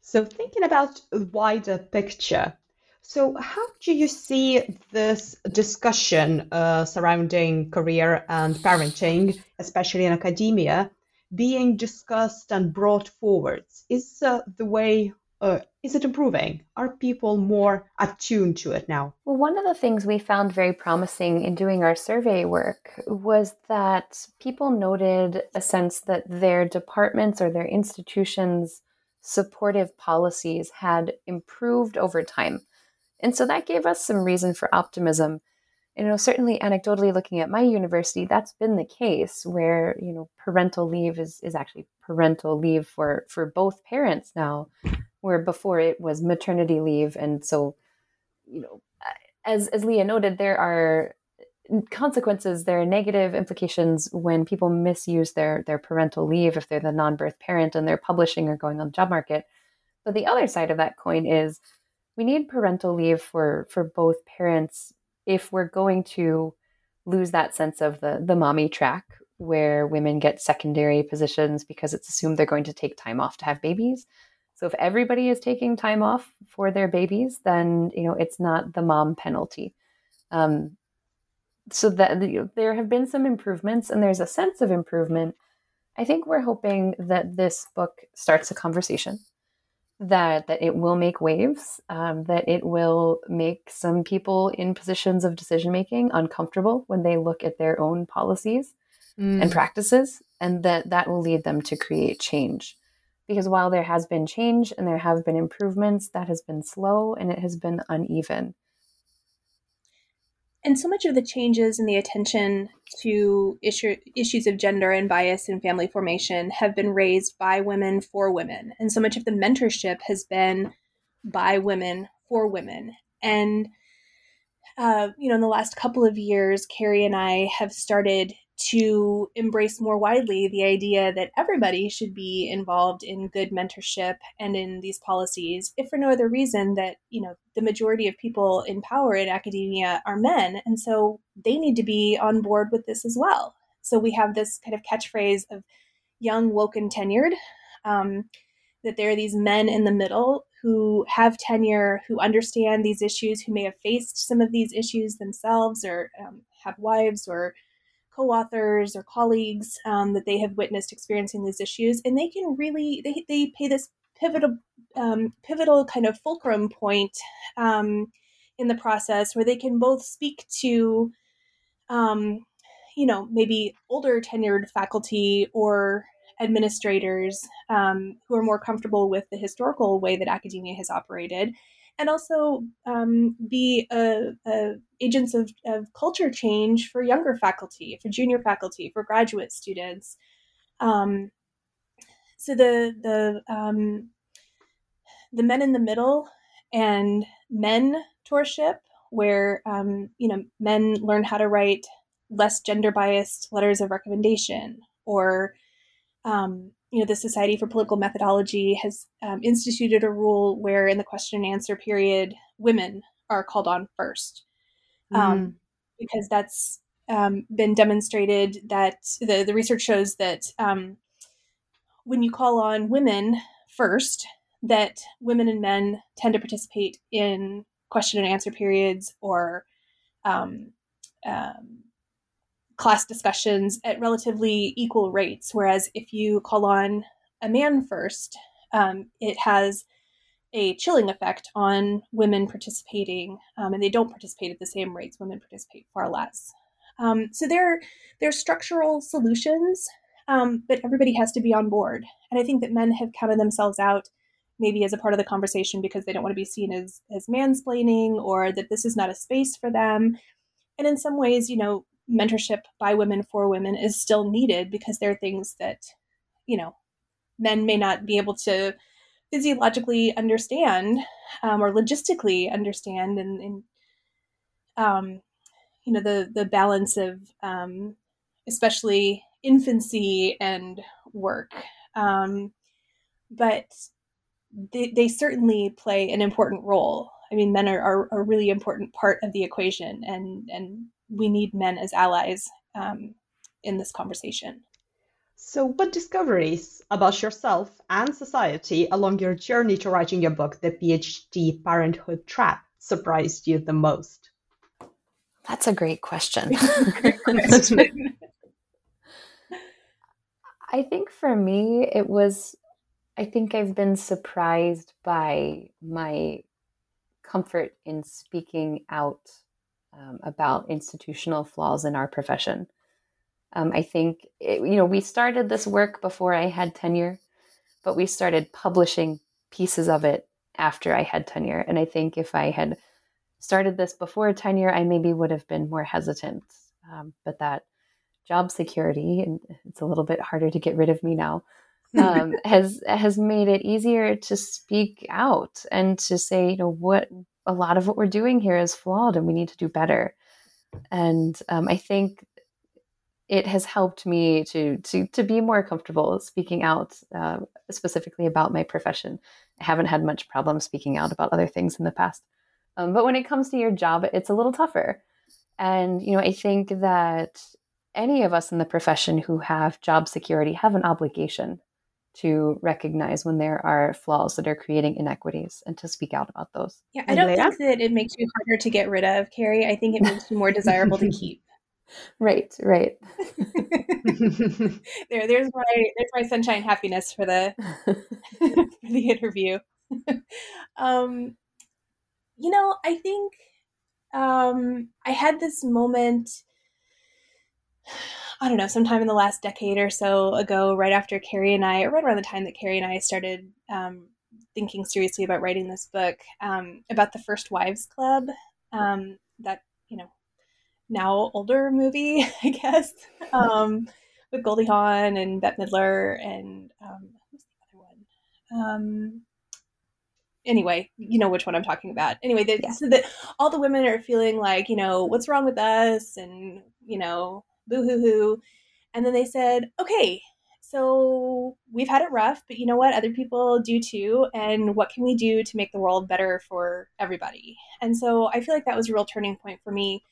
So, thinking about wider picture, so how do you see this discussion uh, surrounding career and parenting, especially in academia, being discussed and brought forward? Is uh, the way uh, is it improving? Are people more attuned to it now? Well, one of the things we found very promising in doing our survey work was that people noted a sense that their departments or their institutions' supportive policies had improved over time. And so that gave us some reason for optimism. You know, certainly anecdotally looking at my university, that's been the case where, you know, parental leave is, is actually parental leave for, for both parents now where before it was maternity leave. And so, you know, as, as Leah noted, there are consequences, there are negative implications when people misuse their, their parental leave if they're the non birth parent and they're publishing or going on the job market. But the other side of that coin is we need parental leave for, for both parents if we're going to lose that sense of the, the mommy track where women get secondary positions because it's assumed they're going to take time off to have babies so if everybody is taking time off for their babies, then you know it's not the mom penalty. Um, so that there have been some improvements, and there's a sense of improvement. I think we're hoping that this book starts a conversation, that that it will make waves, um, that it will make some people in positions of decision making uncomfortable when they look at their own policies mm. and practices, and that that will lead them to create change because while there has been change and there have been improvements, that has been slow and it has been uneven. And so much of the changes in the attention to issue, issues of gender and bias in family formation have been raised by women for women. And so much of the mentorship has been by women for women. And, uh, you know, in the last couple of years, Kerry and I have started to embrace more widely the idea that everybody should be involved in good mentorship and in these policies if for no other reason that you know the majority of people in power in academia are men and so they need to be on board with this as well. So we have this kind of catchphrase of young woke and tenured um, that there are these men in the middle who have tenure who understand these issues who may have faced some of these issues themselves or um, have wives or co-authors or colleagues um, that they have witnessed experiencing these issues and they can really they, they pay this pivotal um, pivotal kind of fulcrum point um, in the process where they can both speak to um, you know maybe older tenured faculty or administrators um, who are more comfortable with the historical way that academia has operated and also um, be a, a agents of, of, culture change for younger faculty, for junior faculty, for graduate students. Um, so the the um, the men in the middle and mentorship, where um, you know men learn how to write less gender biased letters of recommendation, or um, you know, the Society for Political Methodology has um, instituted a rule where in the question and answer period, women are called on first. Um, mm. Because that's um, been demonstrated that the, the research shows that um, when you call on women first, that women and men tend to participate in question and answer periods or um, um, class discussions at relatively equal rates. Whereas if you call on a man first, um, it has a chilling effect on women participating, um, and they don't participate at the same rates. Women participate far less. Um, so there, there are structural solutions, um, but everybody has to be on board. And I think that men have counted themselves out maybe as a part of the conversation because they don't want to be seen as as mansplaining or that this is not a space for them. And in some ways, you know, mentorship by women for women is still needed because there are things that, you know, men may not be able to physiologically understand um, or logistically understand and, and um, you know the the balance of um, especially infancy and work um, but they, they certainly play an important role. I mean, men are, are, a really important part of the equation, and, and we need men as allies um, in this conversation. So, what discoveries about yourself and society along your journey to writing your book, The PhD Parenthood Trap, surprised you the most? That's a great question. [laughs] great question. I think for me, it was I think I've been surprised by my comfort in speaking out um, about institutional flaws in our profession. Um, I think, it, you know, we started this work before I had tenure, but we started publishing pieces of it after I had tenure. And I think if I had started this before tenure, I maybe would have been more hesitant. Um, but that job security, and it's a little bit harder to get rid of me now, [laughs] um, has has made it easier to speak out and to say, you know, what a lot of what we're doing here is flawed and we need to do better. And um, I think it has helped me to to to be more comfortable speaking out uh, specifically about my profession. I haven't had much problem speaking out about other things in the past, um, but when it comes to your job, it's a little tougher. And you know, I think that any of us in the profession who have job security have an obligation to recognize when there are flaws that are creating inequities and to speak out about those. Yeah, I don't think that it makes you harder to get rid of, Kerry. I think it makes you more desirable to keep. [laughs] Right, right. [laughs] there, there's my there's my sunshine happiness for the [laughs] for the interview. um, you know, I think um, I had this moment I don't know, sometime in the last decade or so ago, right after Kerry and I, or right around the time that Kerry and I started um, thinking seriously about writing this book, um, about the First Wives Club, um, that, you know, now older movie, [laughs] I guess, um, with Goldie Hawn and Bette Midler and um, who's the other one? Um, anyway, you know which one I'm talking about. Anyway, that, yeah. so that all the women are feeling like, you know, what's wrong with us? And, you know, boo hoo hoo. And then they said, okay, so we've had it rough, but you know what? Other people do too. And what can we do to make the world better for everybody? And so I feel like that was a real turning point for me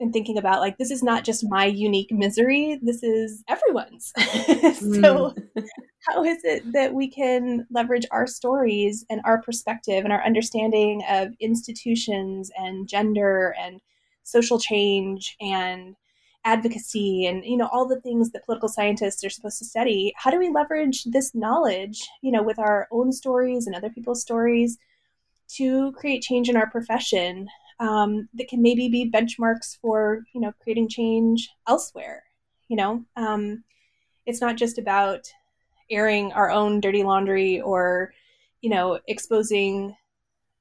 in thinking about like, this is not just my unique misery, this is everyone's. [laughs] so, mm. [laughs] how is it that we can leverage our stories and our perspective and our understanding of institutions and gender and social change and advocacy and you know all the things that political scientists are supposed to study how do we leverage this knowledge you know with our own stories and other people's stories to create change in our profession um, that can maybe be benchmarks for you know creating change elsewhere you know? Um, it's not just about airing our own dirty laundry or you know exposing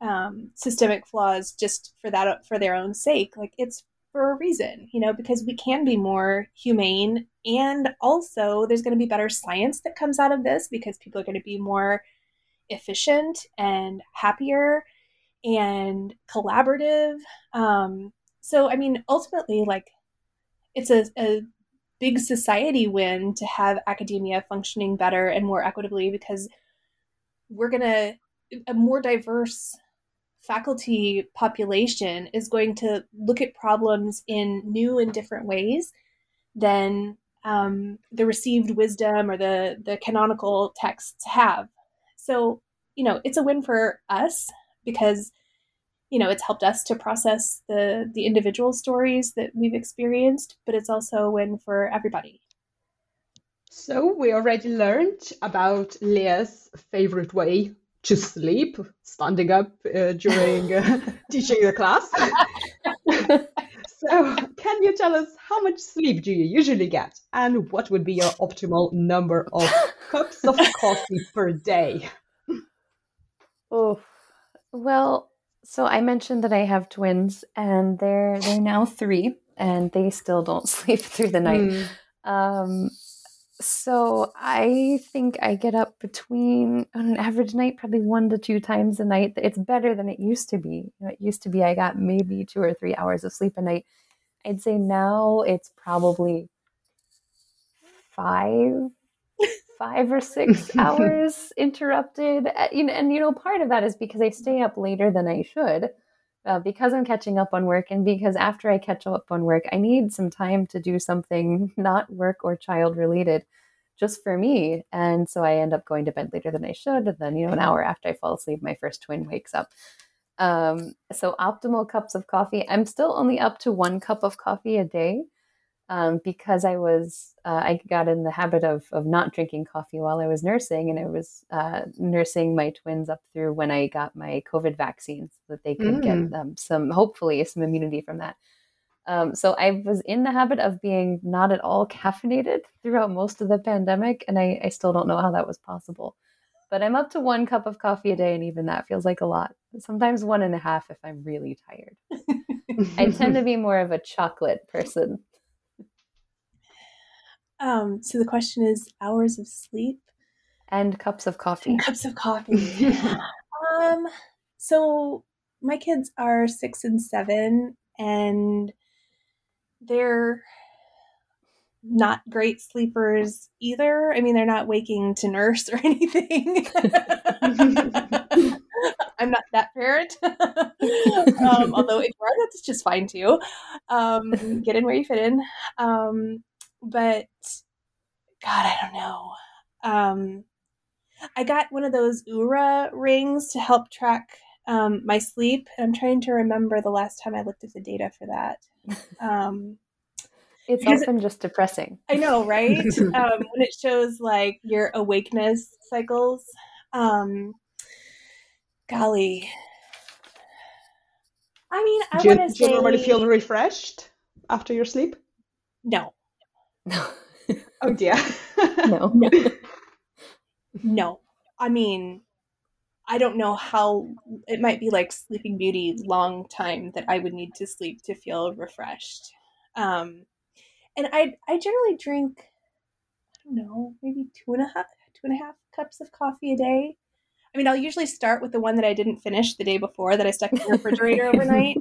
um, systemic flaws just for that for their own sake. Like it's for a reason, you know, because we can be more humane. And also, there's going to be better science that comes out of this because people are going to be more efficient and happier and collaborative. Um, so, I mean, ultimately, like, it's a, a big society win to have academia functioning better and more equitably because we're going to, a more diverse faculty population is going to look at problems in new and different ways than um, the received wisdom or the the canonical texts have. So you know, it's a win for us because you know, it's helped us to process the the individual stories that we've experienced, but it's also a win for everybody. So we already learned about Leah's favorite way to sleep, standing up uh, during uh, [laughs] teaching the class. [laughs] so, can you tell us how much sleep do you usually get, and what would be your optimal number of [laughs] cups of coffee per day? Oh, well, so I mentioned that I have twins, and they're they're now three, and they still don't sleep through the night. Mm. Um, so I think I get up between on an average night, probably one to two times a night. It's better than it used to be. You know, it used to be I got maybe two or three hours of sleep a night. I'd say now it's probably five, five or six [laughs] hours interrupted. Uh, and you know, part of that is because I stay up later than I should uh, because I'm catching up on work and because after I catch up on work, I need some time to do something [laughs] not work or child related just for me. And so I end up going to bed later than I should. And then, you know, an hour after I fall asleep, my first twin wakes up. Um, so optimal cups of coffee. I'm still only up to one cup of coffee a day um, because I was uh, I got in the habit of of not drinking coffee while I was nursing, and I was uh, nursing my twins up through when I got my COVID vaccine, so that they could mm. get um, some hopefully some immunity from that. Um, so I was in the habit of being not at all caffeinated throughout most of the pandemic, and I, I still don't know how that was possible. But I'm up to one cup of coffee a day, and even that feels like a lot. Sometimes one and a half if I'm really tired. I tend to be more of a chocolate person. Um, so the question is hours of sleep and cups of coffee. And cups of coffee. [laughs] um, so my kids are six and seven, and they're not great sleepers either. I mean, they're not waking to nurse or [laughs] anything. [laughs] I'm not that parent. um, although if you are, that's just fine too. Um, get in where you fit in. Um, but God, I don't know. Um, I got one of those Oura rings to help track um, my sleep. I'm trying to remember the last time I looked at the data for that. Um, [laughs] it's often just depressing. I know, right? [laughs] um, when it shows like your awakeness cycles. Um, golly. I mean, I want to say. Do you normally feel refreshed after your sleep? No. No. oh dear. [laughs] no. no. [laughs] No. I mean, I don't know how it might be like Sleeping Beauty long time that I would need to sleep to feel refreshed. Um, and I I generally drink I don't know maybe two and a half two and a half cups of coffee a day. I mean, I'll usually start with the one that I didn't finish the day before that I stuck in the refrigerator [laughs] overnight,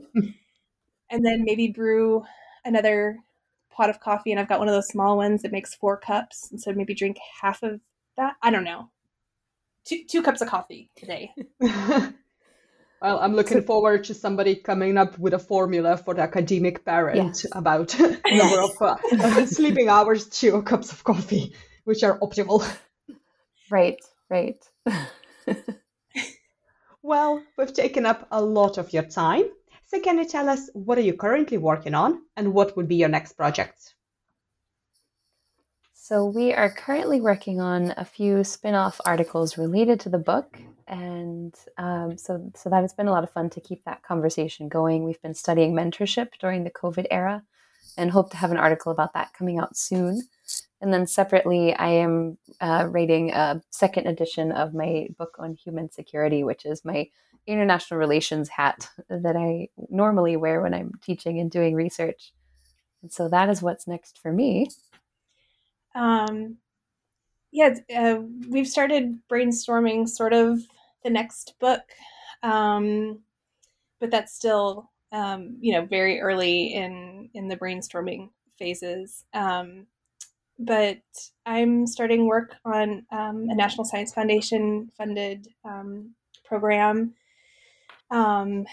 and then maybe brew another pot of coffee and I've got one of those small ones that makes four cups. And so maybe drink half of that. I don't know. Two, two cups of coffee today. [laughs] well, I'm looking forward to somebody coming up with a formula for the academic parent yes. about [laughs] [laughs] number of uh, sleeping hours, two cups of coffee, which are optimal. Right, right. well, we've taken up a lot of your time. So can you tell us what are you currently working on and what would be your next projects? So we are currently working on a few spin-off articles related to the book, and um, so so that has been a lot of fun to keep that conversation going. We've been studying mentorship during the COVID era, and hope to have an article about that coming out soon. And then separately, I am uh, writing a second edition of my book on human security, which is my international relations hat that I normally wear when I'm teaching and doing research. And so that is what's next for me. Um, yeah, uh, we've started brainstorming sort of the next book, um, but that's still um, you know very early in in the brainstorming phases. Um, but I'm starting work on um, a National Science Foundation funded um, program um,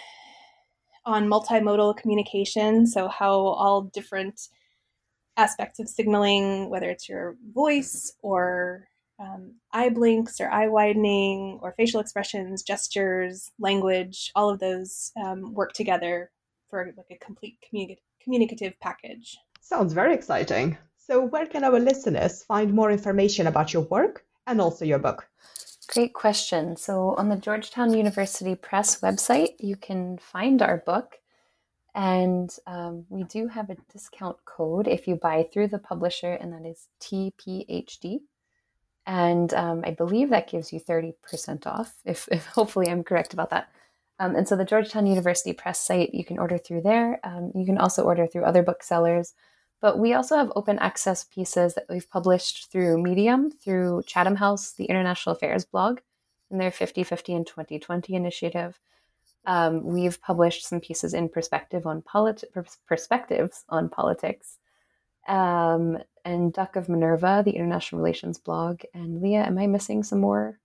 on multimodal communication. So, how all different aspects of signaling, whether it's your voice or um, eye blinks or eye widening or facial expressions, gestures, language, all of those um, work together for like a complete communi- communicative package. Sounds very exciting. So, where can our listeners find more information about your work and also your book? Great question. So, on the Georgetown University Press website, you can find our book. And um, we do have a discount code if you buy through the publisher, and that is TPHD. And um, I believe that gives you 30% off, if, [laughs] if hopefully I'm correct about that. Um, and so the Georgetown University Press site, you can order through there. Um, you can also order through other booksellers. But we also have open access pieces that we've published through Medium, through Chatham House, the International Affairs blog, and their 50 50 and 2020 initiative. Um, we've published some pieces in perspective on polit- perspectives on politics. Um, and Duck of Minerva, the international relations blog. And Leah, am I missing some more?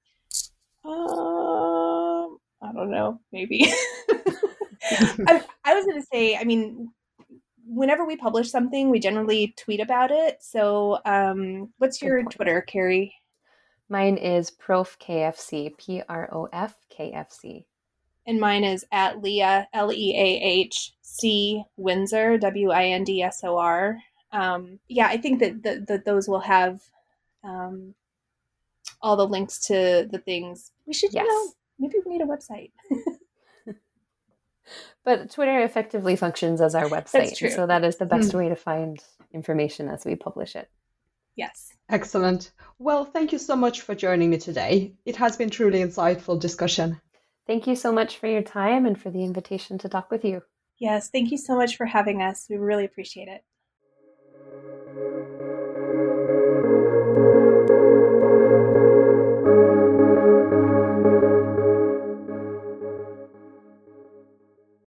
Um, I don't know. Maybe. [laughs] [laughs] I, I was going to say. I mean, whenever we publish something, we generally tweet about it. So, um, what's your Twitter, Kerry? Mine is Prof KFC, P R O F K F C. And mine is at Leah, L E A H C Windsor, W I N D S O R. Um, yeah, I think that, that, that those will have um, all the links to the things. We should, yes. you know, maybe we need a website. [laughs] but Twitter effectively functions as our website. So that is the best mm. way to find information as we publish it. Yes. Excellent. Well, thank you so much for joining me today. It has been truly insightful discussion. Thank you so much for your time and for the invitation to talk with you. Yes, thank you so much for having us. We really appreciate it.